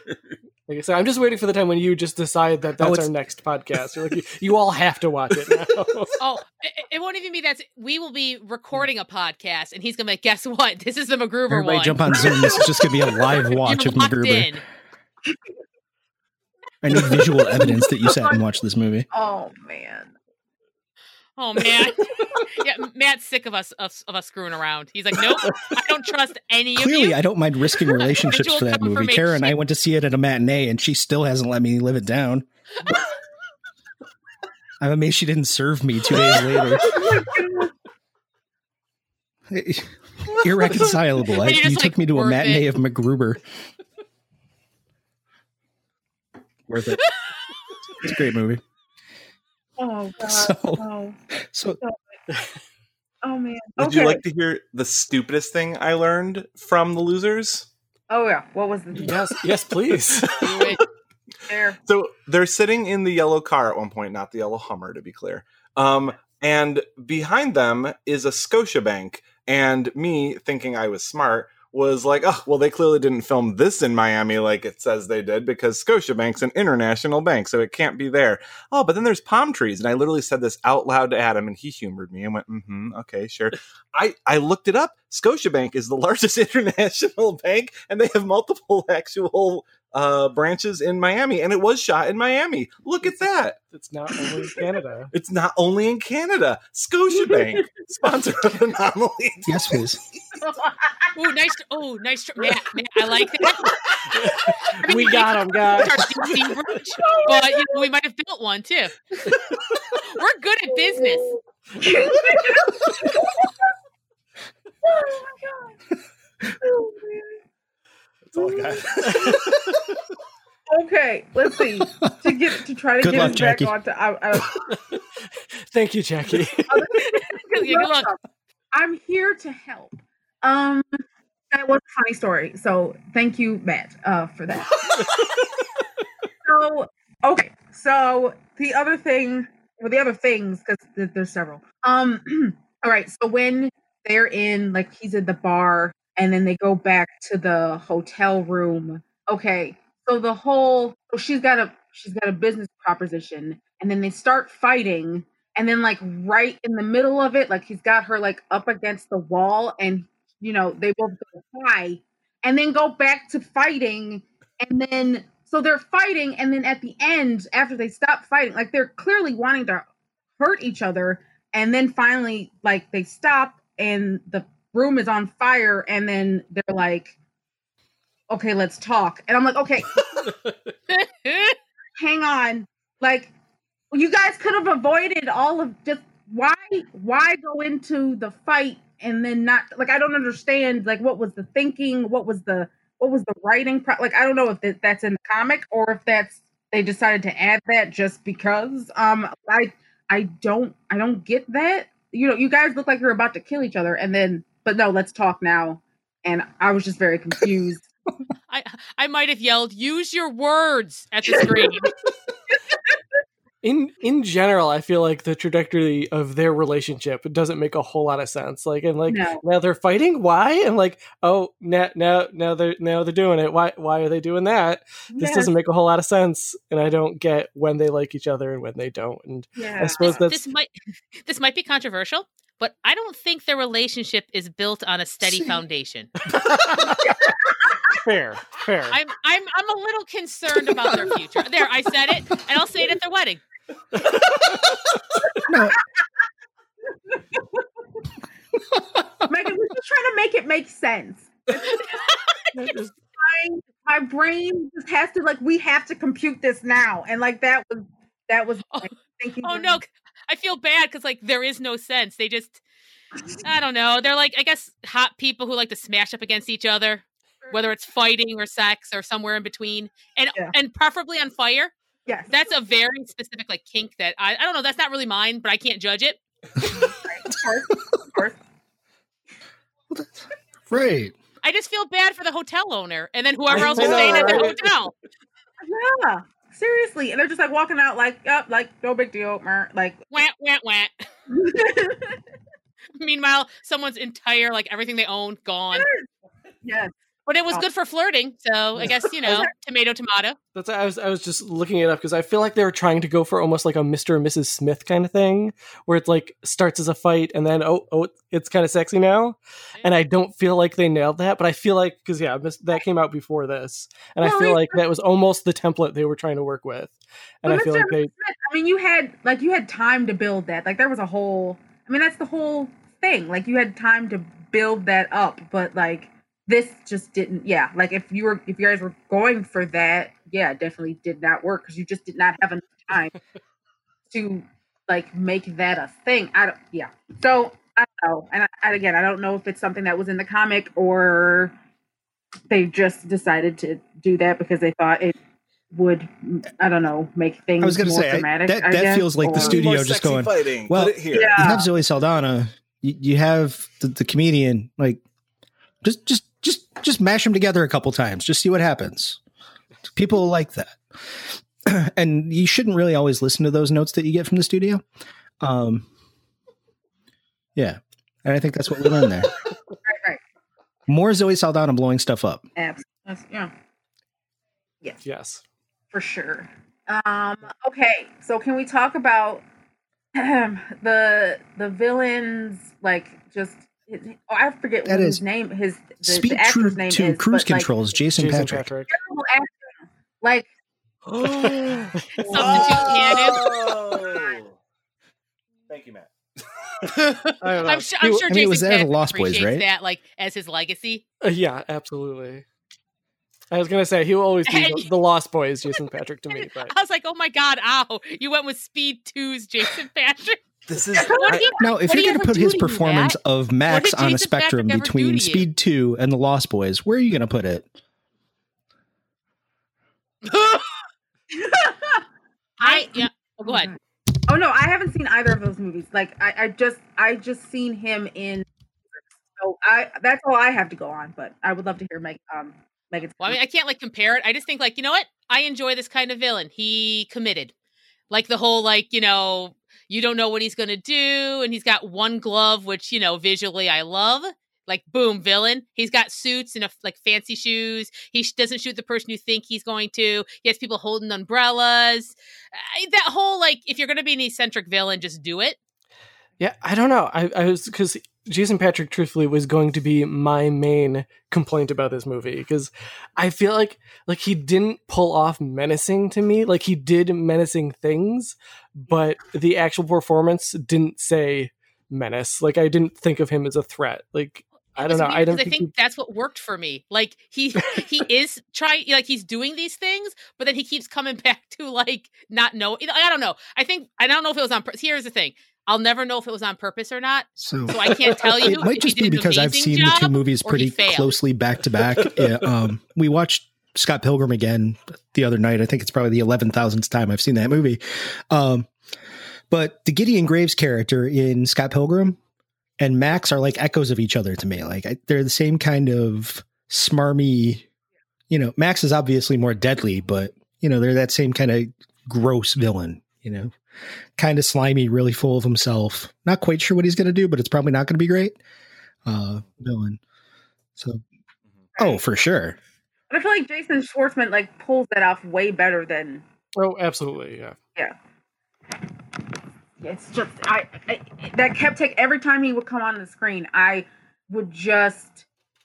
like I said, I'm just waiting for the time when you just decide that Oh, that's it's- our next podcast. You're like, you, you all have to watch it now. Oh, it, it won't even be that. We will be recording a podcast, and he's gonna be like, "Guess what? This is the MacGruber Everybody one." jump on Zoom. This is just going to be a live watch You're of locked MacGruber. In. I need visual evidence that you sat and watched this movie. Oh man. Oh man, yeah, Matt's sick of us of, of us screwing around. He's like, "Nope, I don't trust any of you. Clearly. I don't mind risking relationships for that movie. Karen and I went to see it at a matinee, and she still hasn't let me live it down. I'm amazed she didn't serve me two days later. Oh Irreconcilable. I, And you're just you took me to a matinee it. of MacGruber. Worth it. It's a great movie. Oh god. So- oh. So oh man. Would okay. you like to hear the stupidest thing I learned from the losers? oh yeah. What was the yes, yes, please. Do there? So they're sitting in the yellow car at one point, not the yellow Hummer, to be clear. Um, and behind them is a Scotiabank. And me, thinking I was smart, was like, oh, well, they clearly didn't film this in Miami like it says they did because Scotiabank's an international bank, so it can't be there. Oh, but then there's palm trees. And I literally said this out loud to Adam, and he humored me and went, mm-hmm, okay, sure. I, I looked it up. Scotiabank is the largest international bank, and they have multiple actual uh, branches in Miami, and it was shot in Miami. Look at that. It's not only in Canada. It's not only in Canada. Scotiabank, sponsor of Anomaly. yes, please. Ooh, nice. Oh, nice. tr- Matt, Matt, I like that. I mean, We got him, guys. Our DC bridge, but you know, we might have built one too. We're good at business. oh my god. Oh, man. That's all I got. Okay, let's see. To get to try to Good get luck, us back Jackie. onto I, I, Thank you, Jackie. Yeah, good luck. I'm here to help. Um, that was a funny story. So thank you, Matt, uh, for that. so okay, so the other thing, well, the other things, because there's several. Um, all right. So when they're in, like, he's in the bar, and then they go back to the hotel room. Okay, so the whole, she's got a she's got a business proposition, and then they start fighting and then like right in the middle of it like he's got her like up against the wall and you know they both go hi and then go back to fighting and then so they're fighting and then at the end after they stop fighting like they're clearly wanting to hurt each other and then finally like they stop and the room is on fire and then they're like okay let's talk. And i'm like okay hang on. Like you guys could have avoided all of just why why go into the fight and then not like i don't understand like what was the thinking? What was the what was the writing pro- like i don't know if that, that's in the comic or if that's they decided to add that just because um i i don't i don't get that. You know, you guys look like you're about to kill each other, and then, but no, let's talk now. And I was just very confused. I I might have yelled, "Use your words!" at the screen. in in general, I feel like the trajectory of their relationship doesn't make a whole lot of sense. Like, and like No. now they're fighting. Why? And like, oh, now now now they're now they're doing it. Why why are they doing that? This Yes, doesn't make a whole lot of sense, and I don't get when they like each other and when they don't. And yeah. I yeah. suppose that's this might this might be controversial, but I don't think their relationship is built on a steady See. foundation. fair. Fair. I'm I'm I'm a little concerned about their future. There, I said it, and I'll say it at their wedding. No, Megan, we're just trying to make it make sense. My, my brain just has to like we have to compute this now, and like that was that was Oh, like, thinking. Oh no, I feel bad because like there is no sense. They just I don't know. They're like I guess hot people who like to smash up against each other, whether it's fighting or sex or somewhere in between, and Yeah. and preferably on fire. Yes, That's a very specific like kink that I I don't know. That's not really mine, but I can't judge it. right, of course, of course. right. I just feel bad for the hotel owner and then whoever else was know, staying at the hotel. Yeah, seriously, and they're just like walking out like, yep, like no big deal, mer. like. Wah wah wah. Meanwhile, someone's entire like everything they own gone. yes, But it was uh, good for flirting, so I guess you know, tomato tomato. That's I was I was just looking it up because I feel like they were trying to go for almost like a Mr. and Mrs. Smith kind of thing, where it like starts as a fight and then oh oh it's kind of sexy now, and I don't feel like they nailed that, but I feel like because yeah that came out before this, and I feel like that was almost the template they were trying to work with, and I feel like they I mean, you had like you had time to build that. Like there was a whole. I mean, that's the whole thing. Like you had time to build that up, but like this just didn't. Yeah, like if you were if you guys were going for that, yeah, definitely did not work because you just did not have enough time to like make that a thing. I don't. Yeah. So I don't know. And, I, and again, I don't know if it's something that was in the comic or they just decided to do that because they thought it would I don't know make things I was going to more say I, dramatic. that I that guess, feels like the studio just going. fighting. well, here. yeah. You have Zoe Saldana. You, you have the, the comedian. Like, just just just just mash them together a couple times. Just see what happens. People like that, and you shouldn't really always listen to those notes that you get from the studio. Um, yeah, and I think that's what we learned there. Right, right. More Zoe Saldana blowing stuff up. Abs- that's- yeah, yes Yes. for sure. Um, okay, so can we talk about the the villains? Like, just oh, I forget That what is his name. His the, Speed the actor's name to is cruise but, like, controls. Jason, Jason Patric. Patric. terrible acting. Like, Substitute Oh. Thank you, Matt. I don't know. I'm, su- I'm He- sure I mean, it Jason was that in Patric Lost Boys, right? that like as his legacy. Uh, yeah, absolutely. I was gonna say he will always be the, the Lost Boys, Jason Patric to me, but I was like, oh my god, ow! You went with Speed 2's Jason Patric. This is I- did Now, if you're going to put his performance Matt? of Max on a spectrum between to you? Speed 2 and The Lost Boys, where are you going to put it? I yeah. Oh, go ahead. Oh no, I haven't seen either of those movies. Like, I, I just I just seen him in. So I that's all I have to go on. But I would love to hear Meg um Megan's. Well, I mean, I can't like compare it. I just think like, you know what? I enjoy this kind of villain. He committed. Like the whole like, you know, you don't know what he's going to do and he's got one glove which, you know, visually I love. Like boom, villain. He's got suits and a, like fancy shoes. He sh- doesn't shoot the person you think he's going to. He has people holding umbrellas. That whole like if you're going to be an eccentric villain, just do it. Yeah, I don't know. I, I was because Jason Patric, truthfully, was going to be my main complaint about this movie because I feel like like he didn't pull off menacing to me. Like he did menacing things, but the actual performance didn't say menace. Like I didn't think of him as a threat. Like I don't know. I don't 'cause I think. think that's what worked for me. Like he he is trying like he's doing these things, but then he keeps coming back to like not know. I don't know. I think I don't know if it was on. Here's the thing: I'll never know if it was on purpose or not. So, So I can't tell you. it might just be because I've seen the two movies pretty closely back to back. Yeah, um, we watched Scott Pilgrim again the other night. I think it's probably the eleven thousandth time I've seen that movie. Um, But the Gideon Graves character in Scott Pilgrim and Max are like echoes of each other to me. Like I, they're the same kind of smarmy. You know, Max is obviously more deadly, but you know they're that same kind of gross villain. You know, kind of slimy, really full of himself. Not quite sure what he's going to do, but it's probably not going to be great. Uh, villain. So, oh, for sure. But I feel like Jason Schwartzman like pulls that off way better than Oh, absolutely, yeah. yeah. It's just I, I that kept take every time he would come on the screen, I would just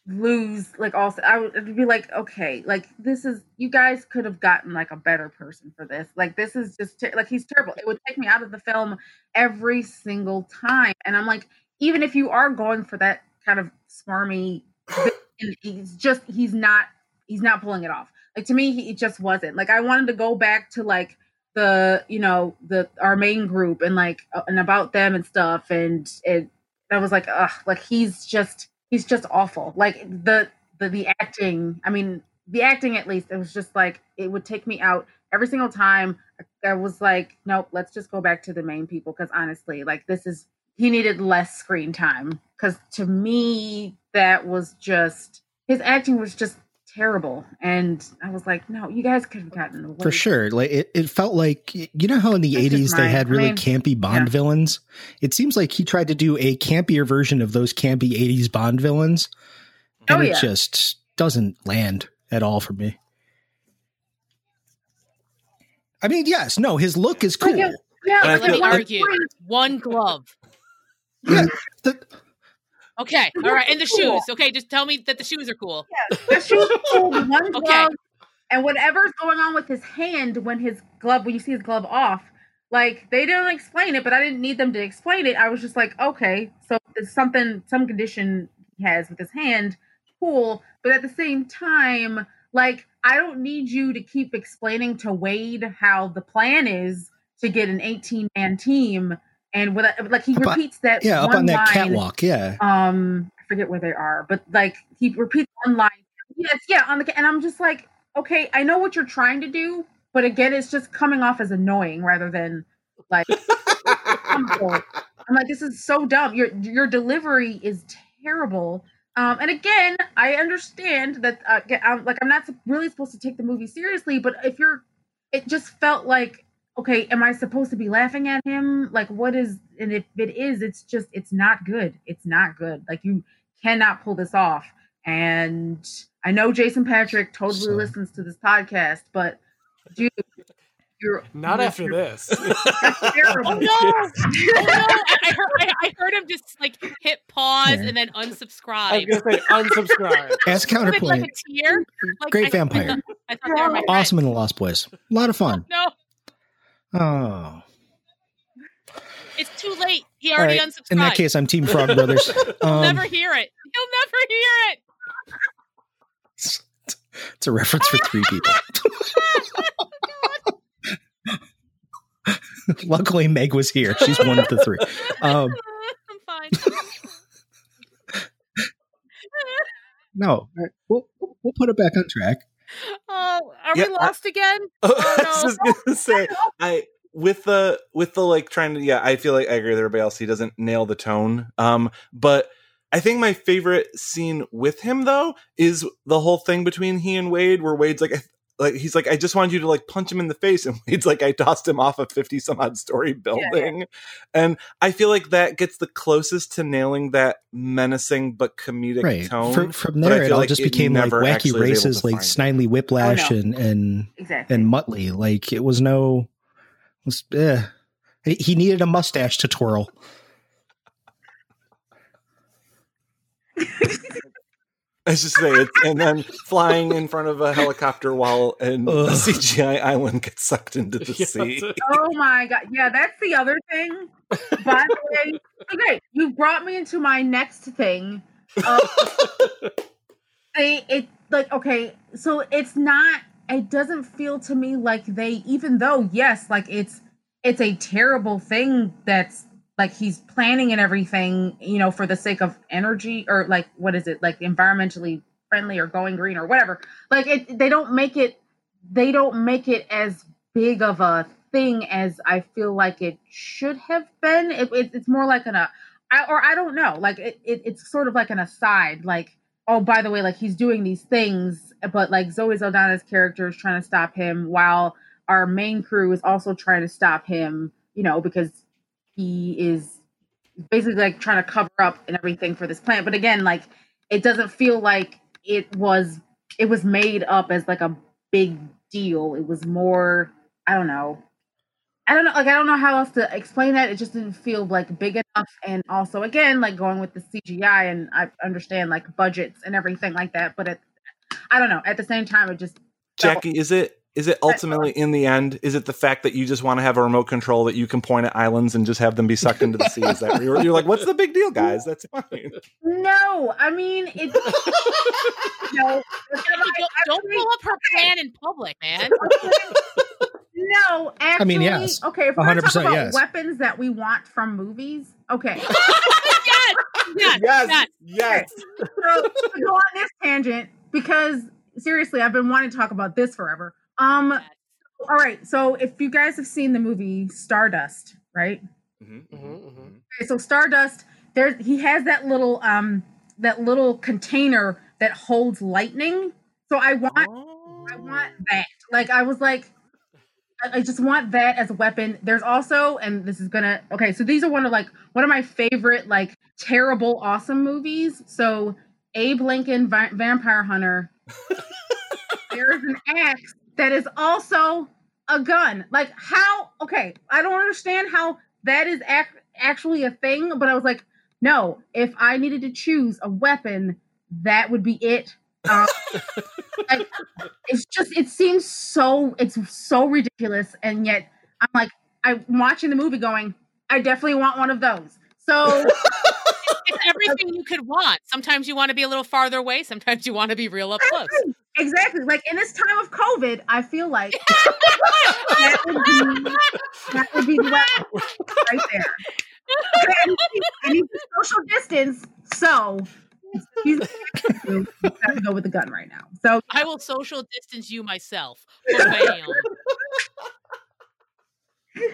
lose like also I would be like, okay, like this is you guys could have gotten like a better person for this. Like this is just ter- like he's terrible. It would take me out of the film every single time, and I'm like, even if you are going for that kind of smarmy, he's just he's not he's not pulling it off. Like to me, he just wasn't. Like I wanted to go back to like the you know the our main group and like and about them and stuff, and it I was like, ugh, like he's just he's just awful. Like the the the acting. I mean, the acting at least. It was just like it would take me out every single time. I was like, nope, let's just go back to the main people because honestly, like this is he needed less screen time because to me that was just his acting was just terrible and i was like no you guys could have gotten away For sure. Like it, it felt like you know how in the eighties they my- had I really mean, campy Bond yeah. villains. It seems like he tried to do a campier version of those campy eighties Bond villains. And Oh, it just doesn't land at all for me. I mean, yes, no, his look is cool. Like, yeah, yeah like, Let me argue. One glove. Yeah, the- Okay. All right. And the cool. shoes. Okay. Just tell me that the shoes are cool. the shoes pulled one Okay. and whatever's going on with his hand when his glove when you see his glove off like they didn't explain it but i didn't need them to explain it i was just like okay so it's something some condition he has with his hand cool but at the same time like i don't need you to keep explaining to wade how the plan is to get an 18 man team and with like he Up on- repeats that yeah, up on that line catwalk. Yeah. um i forget where they are but like he repeats one line yes yeah on the and i'm just like okay i know what you're trying to do but again it's just coming off as annoying rather than like i'm like this is so dumb your your delivery is terrible um and again i understand that uh, I'm, like i'm not really supposed to take the movie seriously but if you're it just felt like okay am i supposed to be laughing at him like what is and if it is it's just it's not good it's not good like you cannot pull this off and i know jason patric totally So- listens to this podcast but dude you're Not you're- after you're this. Oh no! Oh no! I, I heard. I, I heard him just like hit pause Yeah. and then I was unsubscribe. gonna say unsubscribe. As With, like counterpoint, a tear. Like, Great I, vampire. I thought, I thought they were my awesome friend. in the Lost Boys. A lot of fun. No, Oh. it's too late. He already right. unsubscribed. In that case, I'm Team Frog Brothers. He'll Um, never hear it. He'll never hear it. it's a reference for three people. Luckily, Meg was here. She's one of the three. Um, I'm fine. no, we'll, we'll put it back on track. Oh, are Yeah, we I- lost again? I no. was just gonna say, I with the with the like trying to yeah, I feel like I agree with everybody else. He doesn't nail the tone. Um, but I think my favorite scene with him though is the whole thing between he and Wade, where Wade's like, like he's like, I just wanted you to like punch him in the face, and Wade's like, I tossed him off a fifty some odd story building, and I feel like that gets the closest to nailing that menacing but comedic Right. tone. From, from there, it all like just it became like wacky actually was able races like. Snidely Whiplash Oh, no. and, and, exactly and Muttley. Like, it was no. It was, eh. He- He needed a mustache to twirl. I was just say it, and then flying in front of a helicopter while an, a CGI island gets sucked into the Yeah, sea. oh my god yeah that's the other thing by the way okay you brought me into my next thing Uh, they it like okay so it's not it doesn't feel to me like they even though yes like it's it's a terrible thing that's like he's planning and everything you know for the sake of energy or like what is it like environmentally friendly or going green or whatever. Like it they don't make it they don't make it as big of a thing as I feel like it should have been. It, it, it's more like an a, I, or I don't know, like it, it's sort of like an aside, like oh by the way, like he's doing these things, but like Zoe Saldana's character is trying to stop him while our main crew is also trying to stop him, you know, because he is basically like trying to cover up and everything for this plant. But again, like it doesn't feel like it was it was made up as like a big deal. It was more, I don't know. I don't know, like I don't know how else to explain that. It just didn't feel like big enough. And also, again, like going with the CGI, and I understand like budgets and everything like that. But it, I don't know. At the same time, it just Jackie, is it is it ultimately in the end? Is it the fact that you just want to have a remote control that you can point at islands and just have them be sucked into the sea? Is that you're, you're like, what's the big deal, guys? That's fine. No, I mean it's no. don't, don't blow up her plan in public, man. No, actually, I mean, yes. Okay, if we're gonna talk 100% about yes. weapons that we want from movies, okay. yes, yes, yes. yes. so go on this tangent because seriously, I've been wanting to talk about this forever. Um, all right. So if you guys have seen the movie Stardust, right? Mhm, Mhm, mhm, mhm. Okay, so Stardust, there he has that little um that little container that holds lightning. So I want I want that. Like I was like, I, I just want that as a weapon. There's also, and this is gonna okay. So these are one of like one of my favorite like terrible awesome movies. So Abe Lincoln Va- Vampire Hunter. There's an axe that is also a gun. Like how? Okay, I don't understand how that is ac- actually a thing. But I was like, no. If I needed to choose a weapon, that would be it. Um, like, it's just it seems so it's so ridiculous and yet i'm like i'm watching the movie going i definitely want one of those so It's everything you could want. Sometimes you want to be a little farther away. Sometimes you want to be real up close. exactly like in this time of covid i feel like that would be that would be the weapon right there Okay, I need to- I need to social distance so he's got to go with the gun right now so I will social distance you myself. Bam.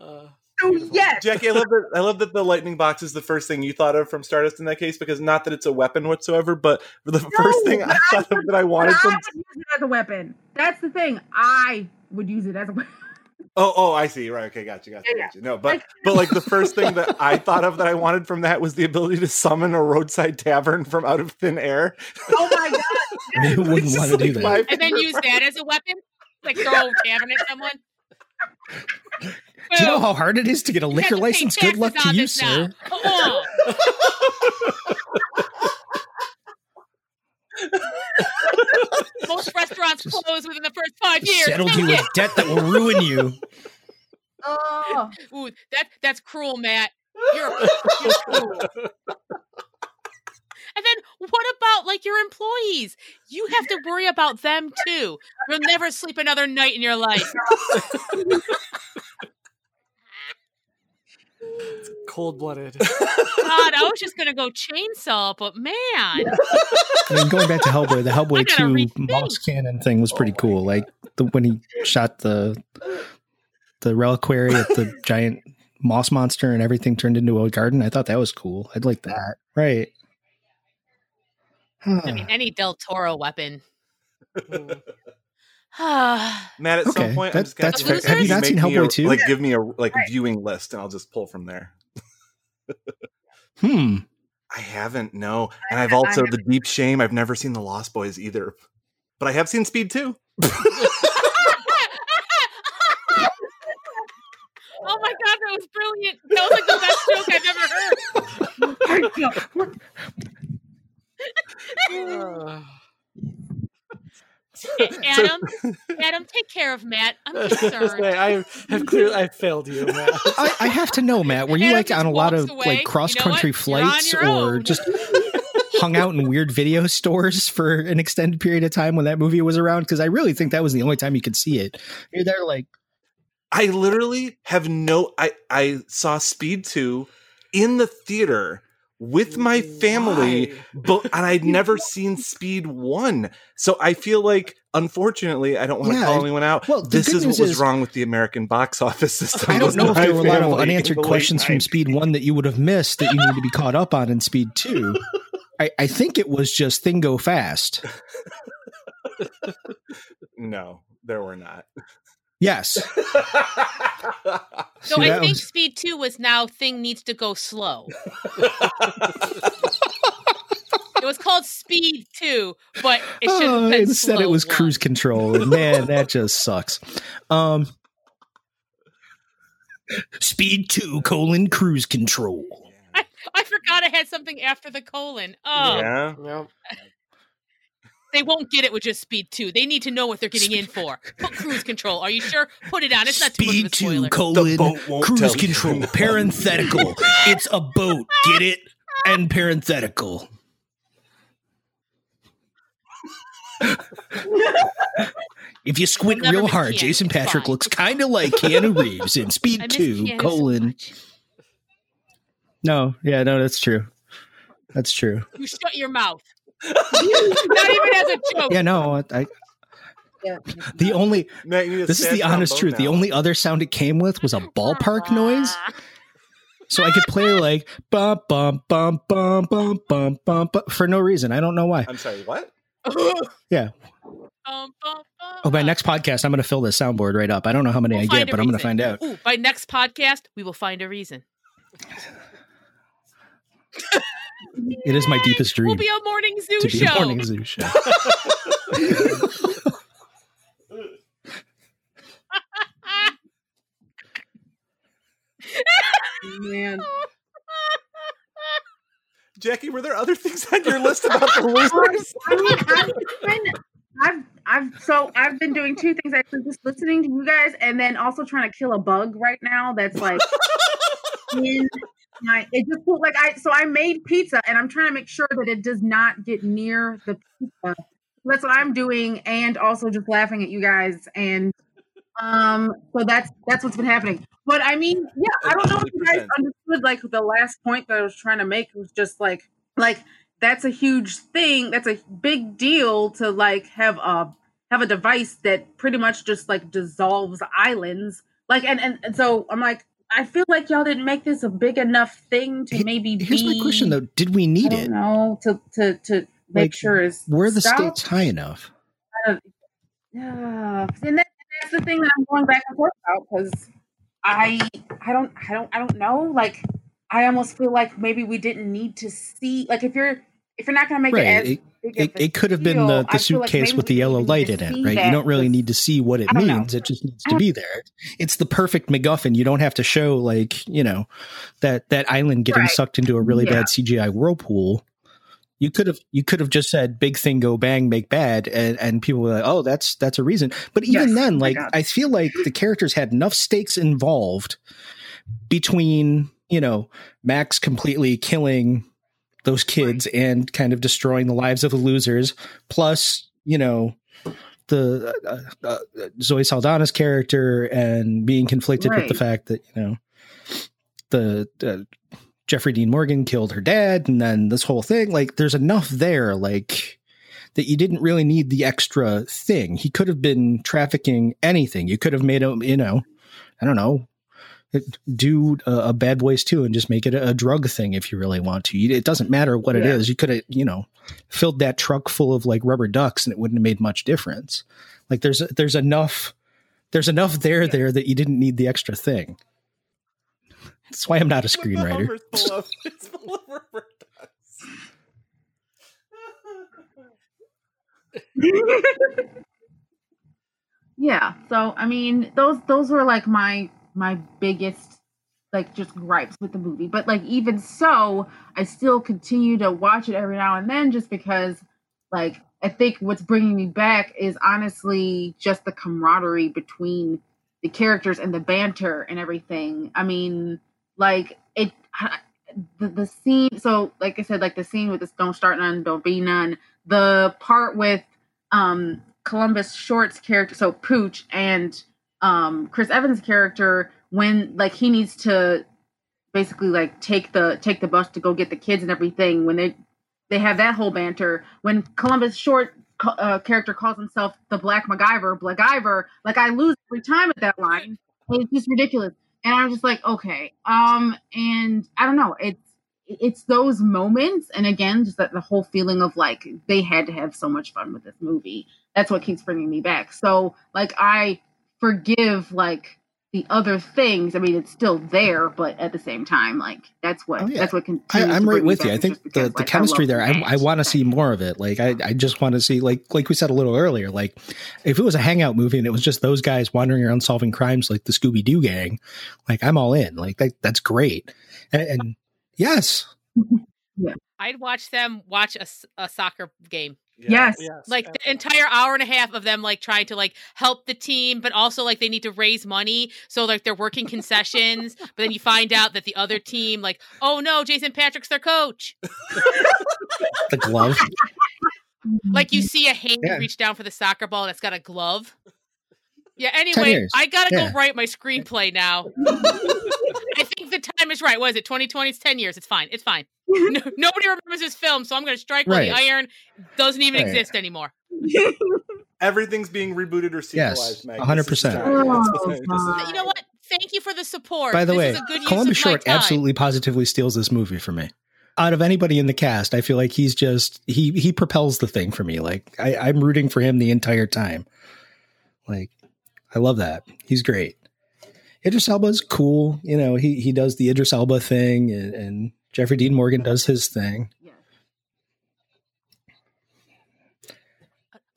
Uh, so Beautiful. yes Jackie, I love that. I love that the lightning box is the first thing you thought of from Stardust in that case, because not that it's a weapon whatsoever, but the first thing but I thought of that I But wanted I from. would use it as a weapon. That's the thing. I would use it as a weapon. Oh, oh, I see. Right. Okay. Gotcha. Gotcha. Yeah, Gotcha. No, but Like- but like the first thing that I thought of that I wanted from that was the ability to summon a roadside tavern from out of thin air. Oh my god! Who wouldn't want to do that? my And then use part. that as a weapon? Like throw a tavern at someone? Do you know how hard it is to get a liquor license? Good luck to you, sir. Most restaurants Just- close within the first five years. Settled you with debt that will ruin you. Oh. Ooh, that that's cruel, Matt. You're, you're cruel. And then what about like your employees? You have to worry about them too. You'll never sleep another night in your life. Cold blooded. God, I was just gonna go chainsaw, but man, I mean, going back to Hellboy, the I Hellboy 2 rethink. Moss Cannon thing was pretty oh cool. Like the, when he shot the the reliquary at the giant moss monster and everything turned into a garden. I thought that was cool. I'd like that. Right. I mean, any Del Toro weapon. Hmm. Matt, at some point, that- I'm just gonna that's fair. Have you not seen me Hellboy a- 2? Like, give me a like Right. viewing list, and I'll just pull from there. hmm. I haven't, no, and I've also the deep shame. I've never seen the Lost Boys either, but I have seen Speed too. Oh my god, that was brilliant. That was like the best joke I've ever heard. Uh, Adam, Adam, take care of Matt. I'm I concerned. I have clearly I failed you, Matt. I, I have to know, Matt. Were you Adam like on a lot of away. like cross country You know flights You're on your or own. just hung out in weird video stores for an extended period of time when that movie was around? Because I really think that was the only time you could see it. You're there like I literally have no. I I saw Speed two in the theater with my family, but and I'd never seen Speed one, so I feel like unfortunately, I don't want to Yeah, call anyone out. well, this is what was is- wrong with the American box office system. I don't know if there were a lot of unanswered questions from Speed One that you would have missed that you need to be caught up on in Speed Two. I, I think it was just thing go fast. No, there were not. Yes. So See, I think was- Speed Two was now thing needs to go slow. It was called Speed Two, but it should have Oh, been instead slow it was one. cruise control. And man, that just sucks. Um Speed two colon cruise control. I forgot I had something after the colon. Oh, Yeah. Yeah. They won't get it with just Speed Two. They need to know what they're getting in for. Put cruise control. Are you sure? Put it on. It's not too much of Speed a two spoiler. The colon boat won't cruise tell you. control. Parenthetical. it's a boat. Get it? And parenthetical. If you squint real hard, Keanu. Jason Patric fine. looks kind of like Keanu Reeves in Speed 2, Keanu colon. much. no, yeah, no, that's true. That's true. You shut your mouth. Not even as a joke. Yeah, no, I. Yeah. The only this is the honest truth. Now. The only other sound it came with was a ballpark noise. So I could play like bum bum bum bum bum bum bum for no reason. I don't know why. I'm sorry. What? yeah. Um, bum, bum, oh, by next podcast, I'm going to fill this soundboard right up. I don't know how many we'll I get, but reason. I'm going to find out. Ooh, by next podcast, we will find a reason. It is my deepest dream We'll be a morning zoo to be show. a morning zoo show. Man. Jackie, were there other things on your list about the losers? I mean, I've, been, I've, I've, so I've been doing two things actually, just listening to you guys, and then also trying to kill a bug right now. That's like in my. It just felt like I. So I made pizza, and I'm trying to make sure that it does not get near the pizza. That's what I'm doing, and also just laughing at you guys, and um. So that's that's what's been happening. But I mean, yeah, I don't know if you guys understood like the last point that I was trying to make was just like like that's a huge thing. That's a big deal to like have a have a device that pretty much just like dissolves islands. Like and and, and so I'm like I feel like y'all didn't make this a big enough thing to maybe Here's be my question though: Did we I need don't it? know to to to make Like, sure it's Were the stopped. stakes high enough? Uh, yeah, and that, that's the thing that I'm going back and forth about because I I don't I don't I don't know. Like I almost feel like maybe we didn't need to see like if you're if you're not gonna make Right. it as It, it, could have been the, the feel like suitcase with the yellow light in it, right? You don't really need to see what it don't know. means. It just needs to be there. It's the perfect MacGuffin. You don't have to show like you know that that island getting Right. sucked into a really Yeah. bad CGI whirlpool. You could have you could have just said big thing go bang make bad and, and people were like oh that's that's a reason but even Yes. then Oh like I feel like the characters had enough stakes involved between you know Max completely killing those kids and kind of destroying the lives of the losers. Plus you know the uh, uh, Zoe Saldana's character and being conflicted with the fact that you know the uh, Jeffrey Dean Morgan killed her dad and then this whole thing like there's enough there like that you didn't really need the extra thing. He could have been trafficking anything. You could have made him you know I don't know do a, a bad boys too and just make it a, a drug thing if you really want to. You- it doesn't matter what it Yeah. is. You could have you know filled that truck full of like rubber ducks and it wouldn't have made much difference. Like there's there's enough there's enough there Yeah. there that you didn't need the extra thing. That's why i'm not a screenwriter Hummer's full of- it's full of rubber ducks. yeah. So i mean those those were like my my biggest like just gripes with the movie. But like even so i still continue to watch it every now and then just because like i think what's bringing me back is honestly just the camaraderie between the characters and the banter and everything. I mean like it the, the scene so like i said like the scene with this don't start none don't be none the part with um Columbus Short's character, so Pooch and um Chris Evans' character, when like he needs to basically like take the take the bus to go get the kids and everything, when they they have that whole banter, when Columbus Short uh, character calls himself the Black MacGyver, Blackiver. Like I lose every time at that line. It's just ridiculous. And I'm just like, okay. Um, and I don't know. It's it's those moments, and again, just that the whole feeling of like they had to have so much fun with this movie. That's what keeps bringing me back. So like I forgive like the other things, I mean, it's still there, but at the same time, like that's what Oh, yeah. that's what can. I, I'm right with you. I think the, the chemistry there. I, I want to see more of it. Like I, I just want to see like like we said a little earlier. Like if it was a hangout movie and it was just those guys wandering around solving crimes like the Scooby Doo gang, like I'm all in. Like that, that's great. And, and yes, I'd watch them watch a, a soccer game. Yes. Like the entire hour and a half of them like trying to like help the team, but also like they need to raise money. So like they're working concessions, but then you find out that the other team, like, oh no, Jason Patric's their coach. the glove. Like you mm-hmm. see a hand Yeah. reach down for the soccer ball that's got a glove. Yeah, anyway. I gotta Yeah. go write my screenplay now. I time is right. Was it 2020? It's 10 years. It's fine. It's fine. No, nobody remembers this film, so I'm gonna strike while the iron doesn't even Right. exist anymore. Everything's being rebooted or sequelized. Yes, Meg. 100%. This is oh, the. Oh, This is- God. You know what? Thank you for the support. By the this way, is a good use Columbus of my Short time. absolutely positively steals this movie for me. Out of anybody in the cast, I feel like he's just he he propels the thing for me. Like I, I'm rooting for him the entire time. Like I love that. He's great. Idris Elba's cool. You know, he he does the Idris Elba thing, and, and Jeffrey Dean Morgan does his thing. Yes.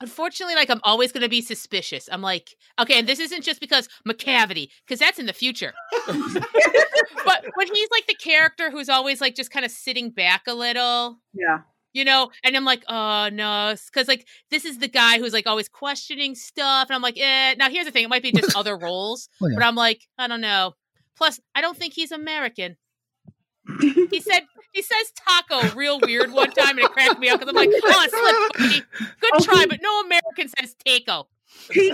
Unfortunately, like I'm always going to be suspicious. I'm like, okay, and this isn't just because Macavity, because that's in the future. but when he's like the character who's always like just kind of sitting back a little, Yeah. You know, and I'm like, oh no, because like this is the guy who's like always questioning stuff, and I'm like, eh. Now here's the thing: it might be just other roles, Oh, yeah. but I'm like, I don't know. Plus, I don't think he's American. He said he says taco real weird one time, and it cracked me up because I'm like, oh, buddy. Good Oh, try, but no American says taco. He,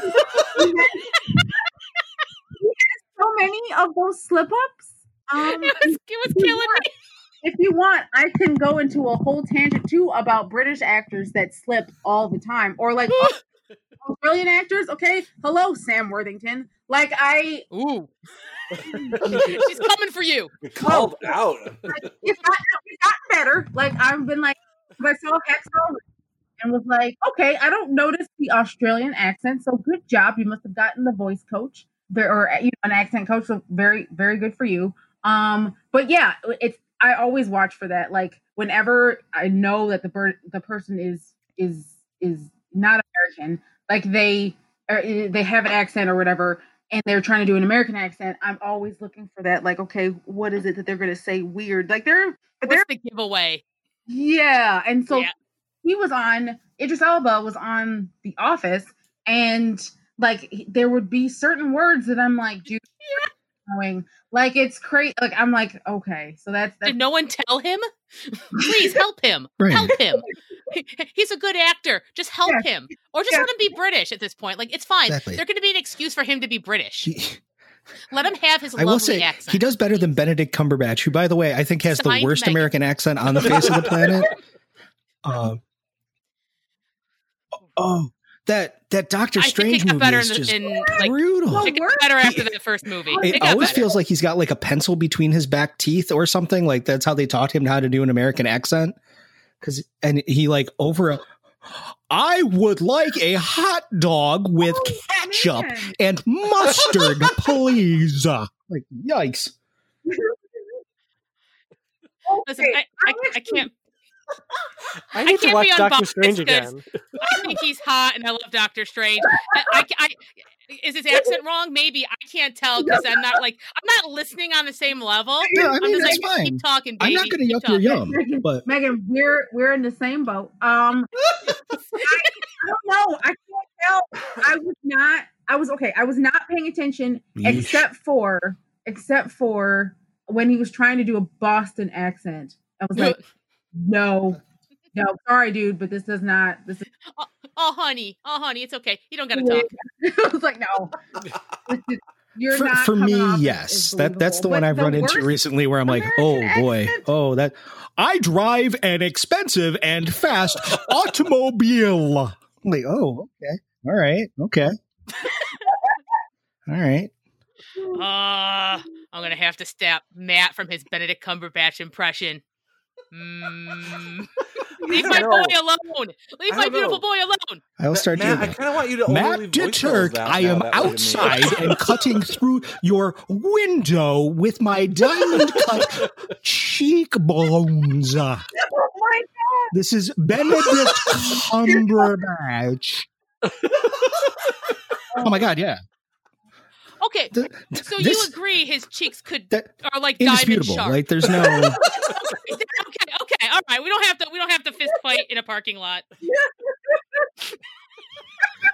so many of those slip ups. Um, It was, it was killing me. If you want, I can go into a whole tangent too about British actors that slip all the time, or like Australian actors. Okay, hello, Sam Worthington. Like I, Ooh, she's coming for you. Called out. it's gotten, it's gotten better. Like I've been like, I saw Hacksaw and was like, okay, I don't notice the Australian accent, so good job. You must have gotten the voice coach there, or you know, an accent coach. So very, very good for you. Um, but yeah, it's I always watch for that. Like whenever I know that the bird, the person is is is not American, like they or eh, they have an accent or whatever. And they're trying to do an American accent. I'm always looking for that. Like, okay, what is it that they're going to say weird? Like, they're, but they're, the giveaway? yeah. And so Yeah. he was on Idris Elba was on The Office, and like there would be certain words that I'm like, dude, going like it's crazy. Like I'm like, okay, so that's that's Did no one tell him? Please help him. Right. Help him. He- He's a good actor. Just help him. Or just Yeah. let him be British at this point. Like, it's fine. Exactly. going to be an excuse for him to be British. He, Let him have his I will lovely say accent. he does better than Benedict Cumberbatch, who, by the way, I think has the worst Megan. American accent on the face of the planet. Um, oh, that that Doctor I think Strange it got movie better is in, just in like brutal. Well, it got better after the first movie. it It got always better. feels like he's got like a pencil between his back teeth or something. Like that's how they taught him how to do an American accent. Because and he like over a. I would like a hot dog with Oh, ketchup man. and mustard, please. Like yikes! Listen, Okay, I, I, I actually- can't. I need to watch Doctor unbiased Strange again. I think he's hot, and I love Doctor Strange. I, I, I- is his accent wrong? Maybe I can't tell because I'm not like I'm not listening on the same level. No, I I'm just that's like fine. keep talking, I'm not going to keep yuck your talking. yum, Megan, but Megan, we're we're in the same boat. Um, I, I don't know. I can't tell. I was not. I was okay. I was not paying attention Yeesh. except for except for when he was trying to do a Boston accent. I was like, no, no, sorry, dude, but this does not. This is. Oh, honey, oh, honey, it's okay. You don't got to talk. I was like, no. Is- You're for, not for me, yes, that that's the believable. one I've run into recently where I'm like, oh American boy, oh that I drive an expensive and fast automobile. like, oh, okay, all right, okay, all right. Uh, I'm gonna have to stop Matt from his Benedict Cumberbatch impression. Mm. Leave my No. boy alone. Leave my beautiful know. boy alone. I'll start Matt, I doing that. kind of want you to only Matt leave voicemails Deturk, I am that way to me. outside and cutting through your window with my diamond cut cheekbones. Oh my This is Benedict Cumberbatch. oh my god, yeah. Okay, Th- so this- you agree his cheeks could That- are like diamond Indisputable. sharp? Like there's no okay, okay, all right. We don't have to. We don't have to fist fight in a parking lot.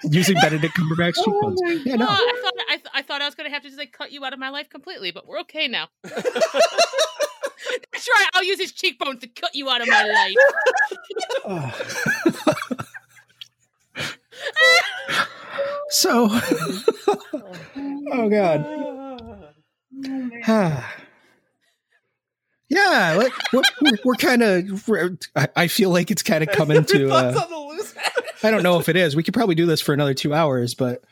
using Benedict Cumberbatch Oh cheekbones. my Yeah, Oh, no. I thought I, th- I thought I was gonna have to just like cut you out of my life completely, but we're okay now. That's right. I'll use his cheekbones to cut you out of my life. so Oh god. Oh yeah, like, we're, we're, we're kind of. I, feel like it's kind of coming to. Uh, on the loose I don't know if it is. We could probably do this for another two hours, but.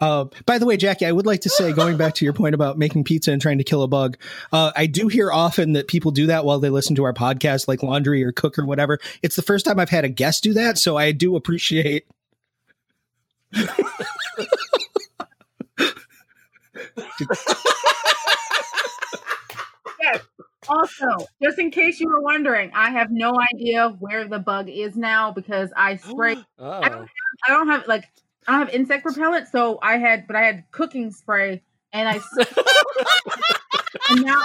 Uh, by the way, Jackie, I would like to say, going back to your point about making pizza and trying to kill a bug, uh, I do hear often that people do that while they listen to our podcast, like laundry or cook or whatever. It's the first time I've had a guest do that, so I do appreciate. Also, just in case you were wondering, I have no idea where the bug is now because I spray. Oh. I don't have like I don't have insect repellent, so I had, but I had cooking spray, and I. and now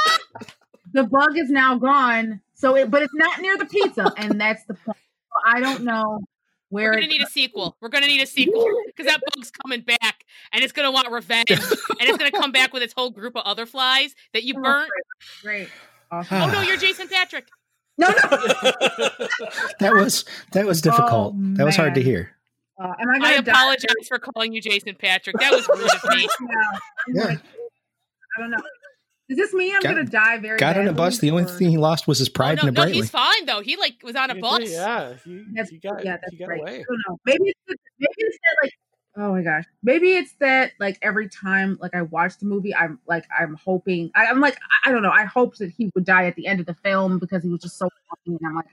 the bug is now gone. So it, but it's not near the pizza, and that's the point. So I don't know where We're gonna need a sequel. We're gonna need a sequel because that bug's coming back and it's gonna want revenge and it's gonna come back with its whole group of other flies that you Oh, burnt. Great. Awesome. Oh no, you're Jason Patric. No, no. That was that was difficult. Oh, that was hard to hear. Uh, am I I gonna die? apologize for calling you Jason Patric. That was rude of me. Yeah. I'm Yeah. like, I don't know. Is this me? I'm Got- gonna die very? Got on a bus. The only thing he lost was his Oh, pride no, and a no, Brightly. he's fine though. He like was on a bus. Yeah, he, That's he got, yeah, that's he got great. away. I don't know. Maybe it's maybe it's that like oh my gosh. Maybe it's that like every time like I watch the movie, I'm like I'm hoping I, I'm like I, I don't know. I hope that he would die at the end of the film because he was just so and I'm like,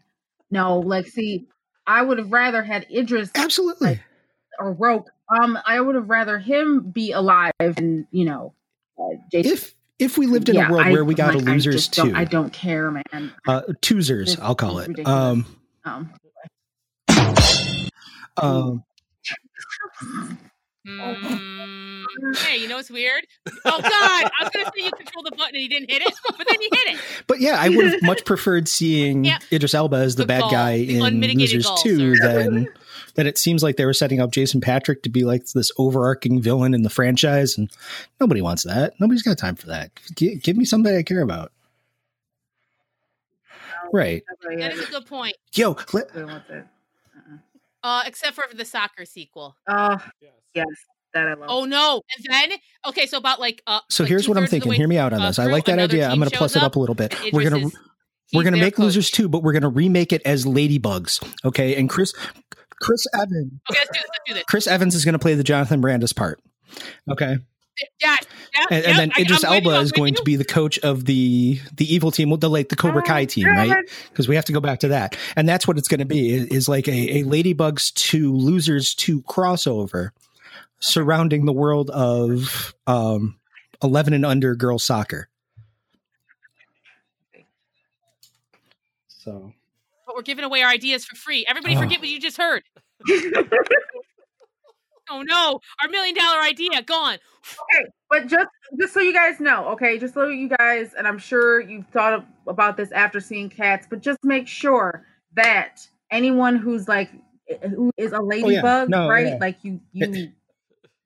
no, like see, I would have rather had Idris Absolutely. or Roque. Um, I would have rather him be alive and you know, uh, Jason. If if we lived in Yeah, a world I- where we got like, a losers too, I don't care, man. uh, toosers, This I'll call it. ridiculous. Um, Um, um, Mm, hey, you know what's weird? Oh God, I was gonna say you control the button and he didn't hit it, but then he hit it. but yeah, I would have much preferred seeing Yeah. Idris Elba as the The bad gall, guy the in unmitigated Losers gall, Two sir. than that. It seems like they were setting up Jason Patric to be like this overarching villain in the franchise, and nobody wants that. Nobody's got time for that. G- give me somebody I care about. Right, that's really That it. is a good point. yo. Let, Really wants it. Uh, except for the soccer sequel. Oh Yes. yes, that I love. Oh no! And then okay, so about like uh. so like here's what I'm two-thirds of the thinking. Hear me out on uh, this. I like that idea. I'm going to plus shows it up a little bit. We're gonna we're gonna their make Losers too, but we're gonna remake it as Ladybugs. Okay, and Chris Chris Evans Okay, let's do this. Let's do this. Chris Evans is going to play the Jonathan Brandis part. Okay. Yes. Yeah, And, yeah, and then I- Idris I'm with you, Elba is going you. to be the coach of the the evil team, the like the Cobra Kai team, right? Because we have to go back to that, and that's what it's going to be. Is, is like a, a Ladybugs to Losers to crossover surrounding the world of um, eleven and under girls soccer. So But we're giving away our ideas for free. Everybody, Oh. forget what you just heard. Oh no, our million dollar idea gone. okay, but just just so you guys know, okay, just so you guys, and I'm sure you've thought of, about this after seeing Cats, but just make sure that anyone who's like eh, eh, who is a oh, ladybug, No, right? yeah. Like you you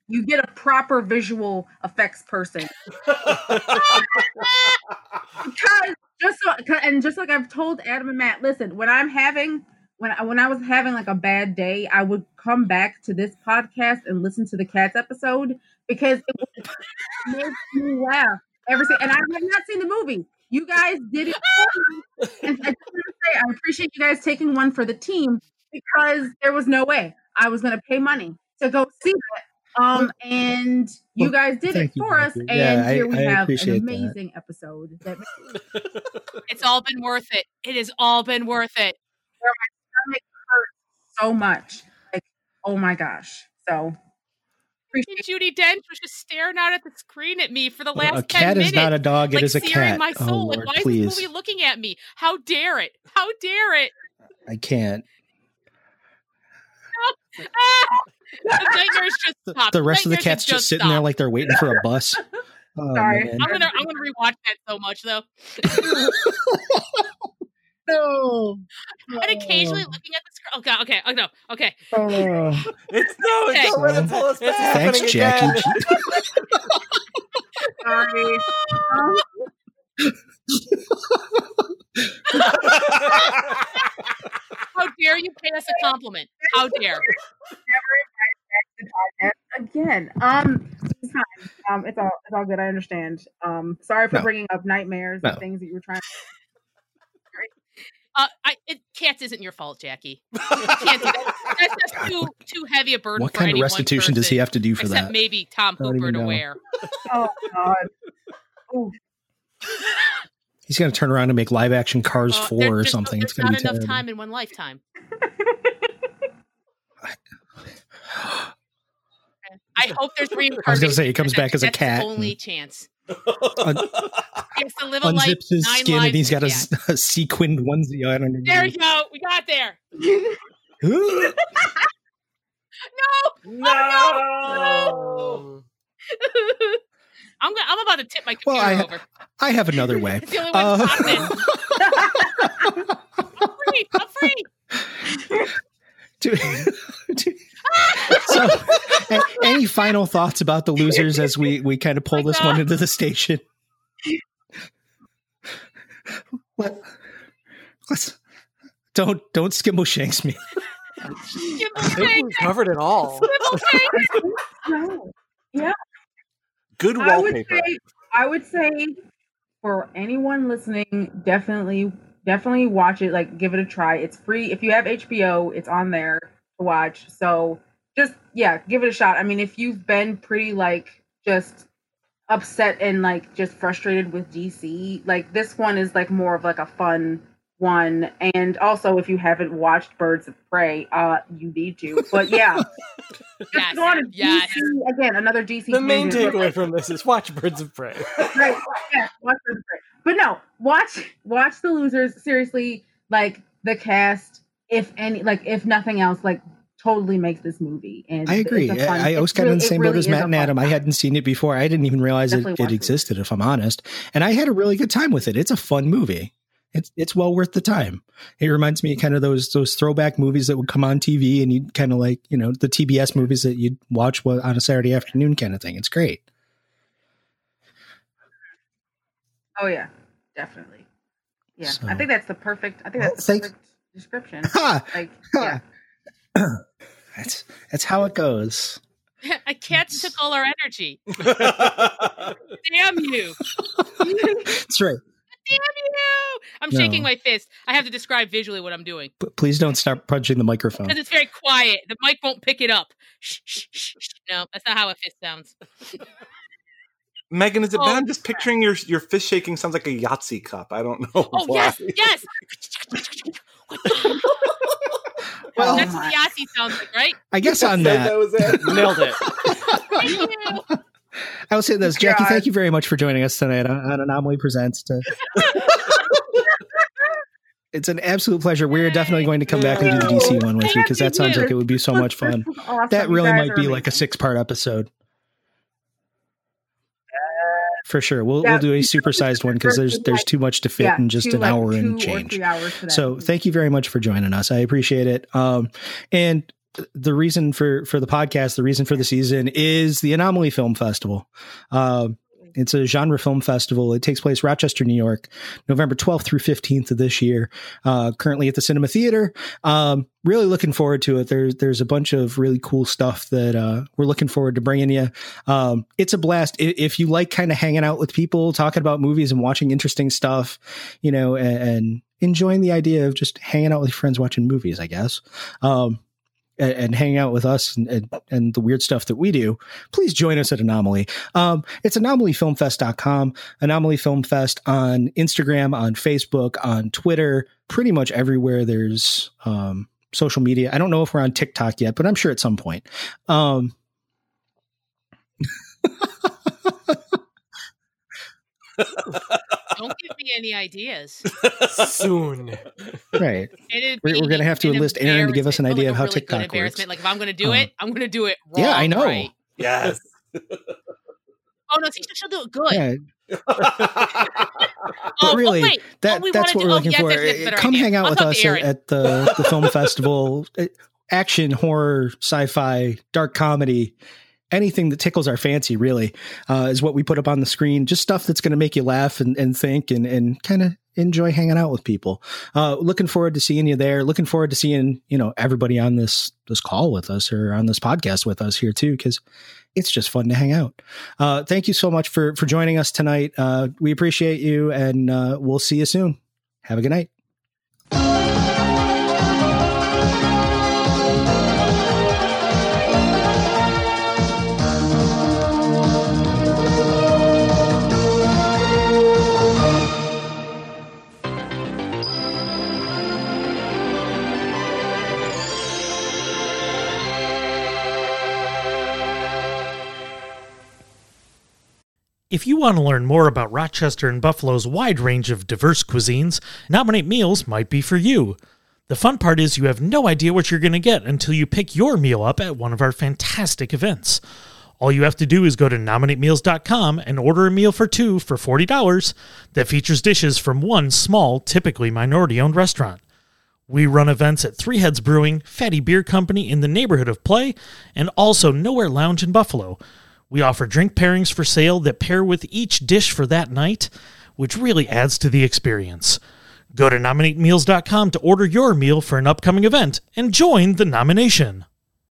you get a proper visual effects person because just so 'cause- and just like I've told Adam and Matt, listen, when I'm having when I, when I was having like a bad day, I would come back to this podcast and listen to the Cats episode because it would make me laugh every si- and I have not seen the movie. You guys did it, for me. and I just want to say I appreciate you guys taking one for the team because there was no way I was gonna pay money to go see it. Um, and you guys did it thank you, for us, Becky. and Yeah, here we I have an appreciate that. amazing episode. That It's all been worth it. It has all been worth it. Stomach hurt so much. Like, oh my gosh. So appreciate Judi Dench was just staring out at the screen at me for the last a 10 cat minutes. is not a dog; it like is a cat. my oh soul. Lord, like, why please! is this movie looking at me? How dare it? How dare it? I can't. Ah! The nightmares just The, stopped. the rest of the cats have just sitting there like they're waiting for a bus. Oh, Sorry. man. I'm gonna I'm gonna rewatch that so much though. No. And occasionally looking at the screen. Oh god, okay, oh no, okay. Oh. It's no, Okay. don't let it pull us back. Thanks, happening Jackie. sorry. How dare you pay us a compliment? How dare? again. Um, it's fine. Um, it's all it's all good. I understand. Um, sorry for No. bringing up nightmares No. and things that you were trying. Uh, I it, cats isn't your fault, Jackie. Can't do that. That's just too too heavy a burden. What for kind any of one restitution does he have to do for Except that? maybe Tom I don't Hooper to know. wear. Oh God. Ooh. He's going to turn around and make live action Cars Uh, 4 or just- something. There's It's going to not be enough terrible. time in one lifetime. I hope there's reincarnation. I was going to say he comes back as a That's cat. The only and chance. Un- He has to live a life. unzips his nine skin and he's got a, as a s- a sequined onesie on underneath. There we go. We got there. no. No. no. I'm gonna, I'm about to tip my Well, computer I- over. I have another way. It's the only one Uh. I'm free. I'm free. Do- do- so, a- any final thoughts about the losers as we we kind of pull My this one into the station? Let, let's don't don't skimble shanks me. Skimble I think Shanks. we covered it all. Skimble Shanks. No. Good I would say I would say for anyone listening, definitely definitely watch it. Like give it a try. It's free. If you have HBO, it's on there to watch. So just yeah, give it a shot. I mean, if you've been pretty like just upset and like just frustrated with DC, like this one is like more of like a fun one. And also if you haven't watched Birds of Prey, uh you need to. But yeah. Just Yes, go on to yes. DC again, another DC. The main takeaway from this is watch Birds of Prey. right. Yeah, watch Birds of Prey. But no, watch watch the losers. Seriously, like the cast, if any, like if nothing else, like totally makes this movie. And I agree. fun- I, I was kind of in the same really boat as Matt and Adam. I hadn't seen it before. I didn't even realize it, it watch it. existed, if I'm honest. And I had a really good time with it. It's a fun movie. It's it's well worth the time. It reminds me of kind of those those throwback movies that would come on TV and you'd kind of like you know the TBS movies that you'd watch on a Saturday afternoon kind of thing. It's great. Oh yeah, definitely. Yeah, So- I think that's the perfect. I think Well, that's the thanks- perfect description. Ha! Like, Ha! yeah, That's that's how it goes. A cat took all our energy. Damn you. That's right. Damn you. I'm No. shaking my fist. I have to describe visually what I'm doing. P- please don't start punching the microphone. Because it's very quiet. The mic won't pick it up. Shh, shh, shh, shh. No, that's not how a fist sounds. Megan, is it Oh, bad? I'm just picturing your your fist shaking sounds like a Yahtzee cup. I don't know. Oh, why. yes, yes. Well, That's what oh my. the Yahtzee sounds like, right? I guess on That- that, that was it. Nailed it. Thank you. I will say this, Jackie. God. Thank you very much for joining us tonight on, on Anomaly Presents. To, it's an absolute pleasure. We're definitely going to come back and do the DC one with you because that sounds like it would be so much fun. Awesome. That really might are be like a six part episode. For sure, we'll we'll do a supersized one because there's there's too much to fit Yeah, in just two, an like, hour and change. three hours for that So thank you very much for joining us. I appreciate it. Um, and the reason for for the podcast, the reason for the season is the Anomaly Film Festival. Um, it's a genre film festival. It takes place Rochester, New York, November 12th through 15th of this year. Uh, currently at the Cinema Theater. Um, really looking forward to it. There's there's a bunch of really cool stuff that uh, we're looking forward to bringing you. Um, it's a blast. If you like kind of hanging out with people, talking about movies and watching interesting stuff, you know, and, and enjoying the idea of just hanging out with friends watching movies, I guess. Um, and, and hang out with us and, and, and, the weird stuff that we do, please join us at Anomaly. Um, it's anomalyfilmfest.com, Anomaly Film Fest on Instagram, on Facebook, on Twitter, pretty much everywhere there's um, social media. I don't know if we're on TikTok yet, but I'm sure at some point. Um, Don't give me any ideas. Soon. Right. We're, we're going to have to enlist Aaron to give us an idea like of how really TikTok works. Like if I'm going to do it, I'm going to do it wrong, Yeah, I know. right? Yes. Oh no, she'll do it good. Yeah, oh, really, oh, wait. that oh, that's what do, we're oh, looking yes, for. that's a better Come idea. hang out I'll with us at, Aaron. at the the film festival. Uh, Action, horror, sci-fi, dark comedy, anything that tickles our fancy really uh, is what we put up on the screen. Just stuff that's going to make you laugh and, and think and and kind of enjoy hanging out with people. Uh, looking forward to seeing you there. Looking forward to seeing you know everybody on this this call with us or on this podcast with us here too because it's just fun to hang out. Uh, thank you so much for for joining us tonight. Uh, we appreciate you, and uh, we'll see you soon. Have a good night. If you want to learn more about Rochester and Buffalo's wide range of diverse cuisines, Nominate Meals might be for you. The fun part is you have no idea what you're going to get until you pick your meal up at one of our fantastic events. All you have to do is go to nominatemeals.com and order a meal for two for $40 that features dishes from one small, typically minority owned restaurant. We run events at Three Heads Brewing, Fattey Beer Company in the neighborhood of Play, and also Nowhere Lounge in Buffalo. We offer drink pairings for sale that pair with each dish for that night, which really adds to the experience. Go to nominatemeals.com to order your meal for an upcoming event and join the nomination.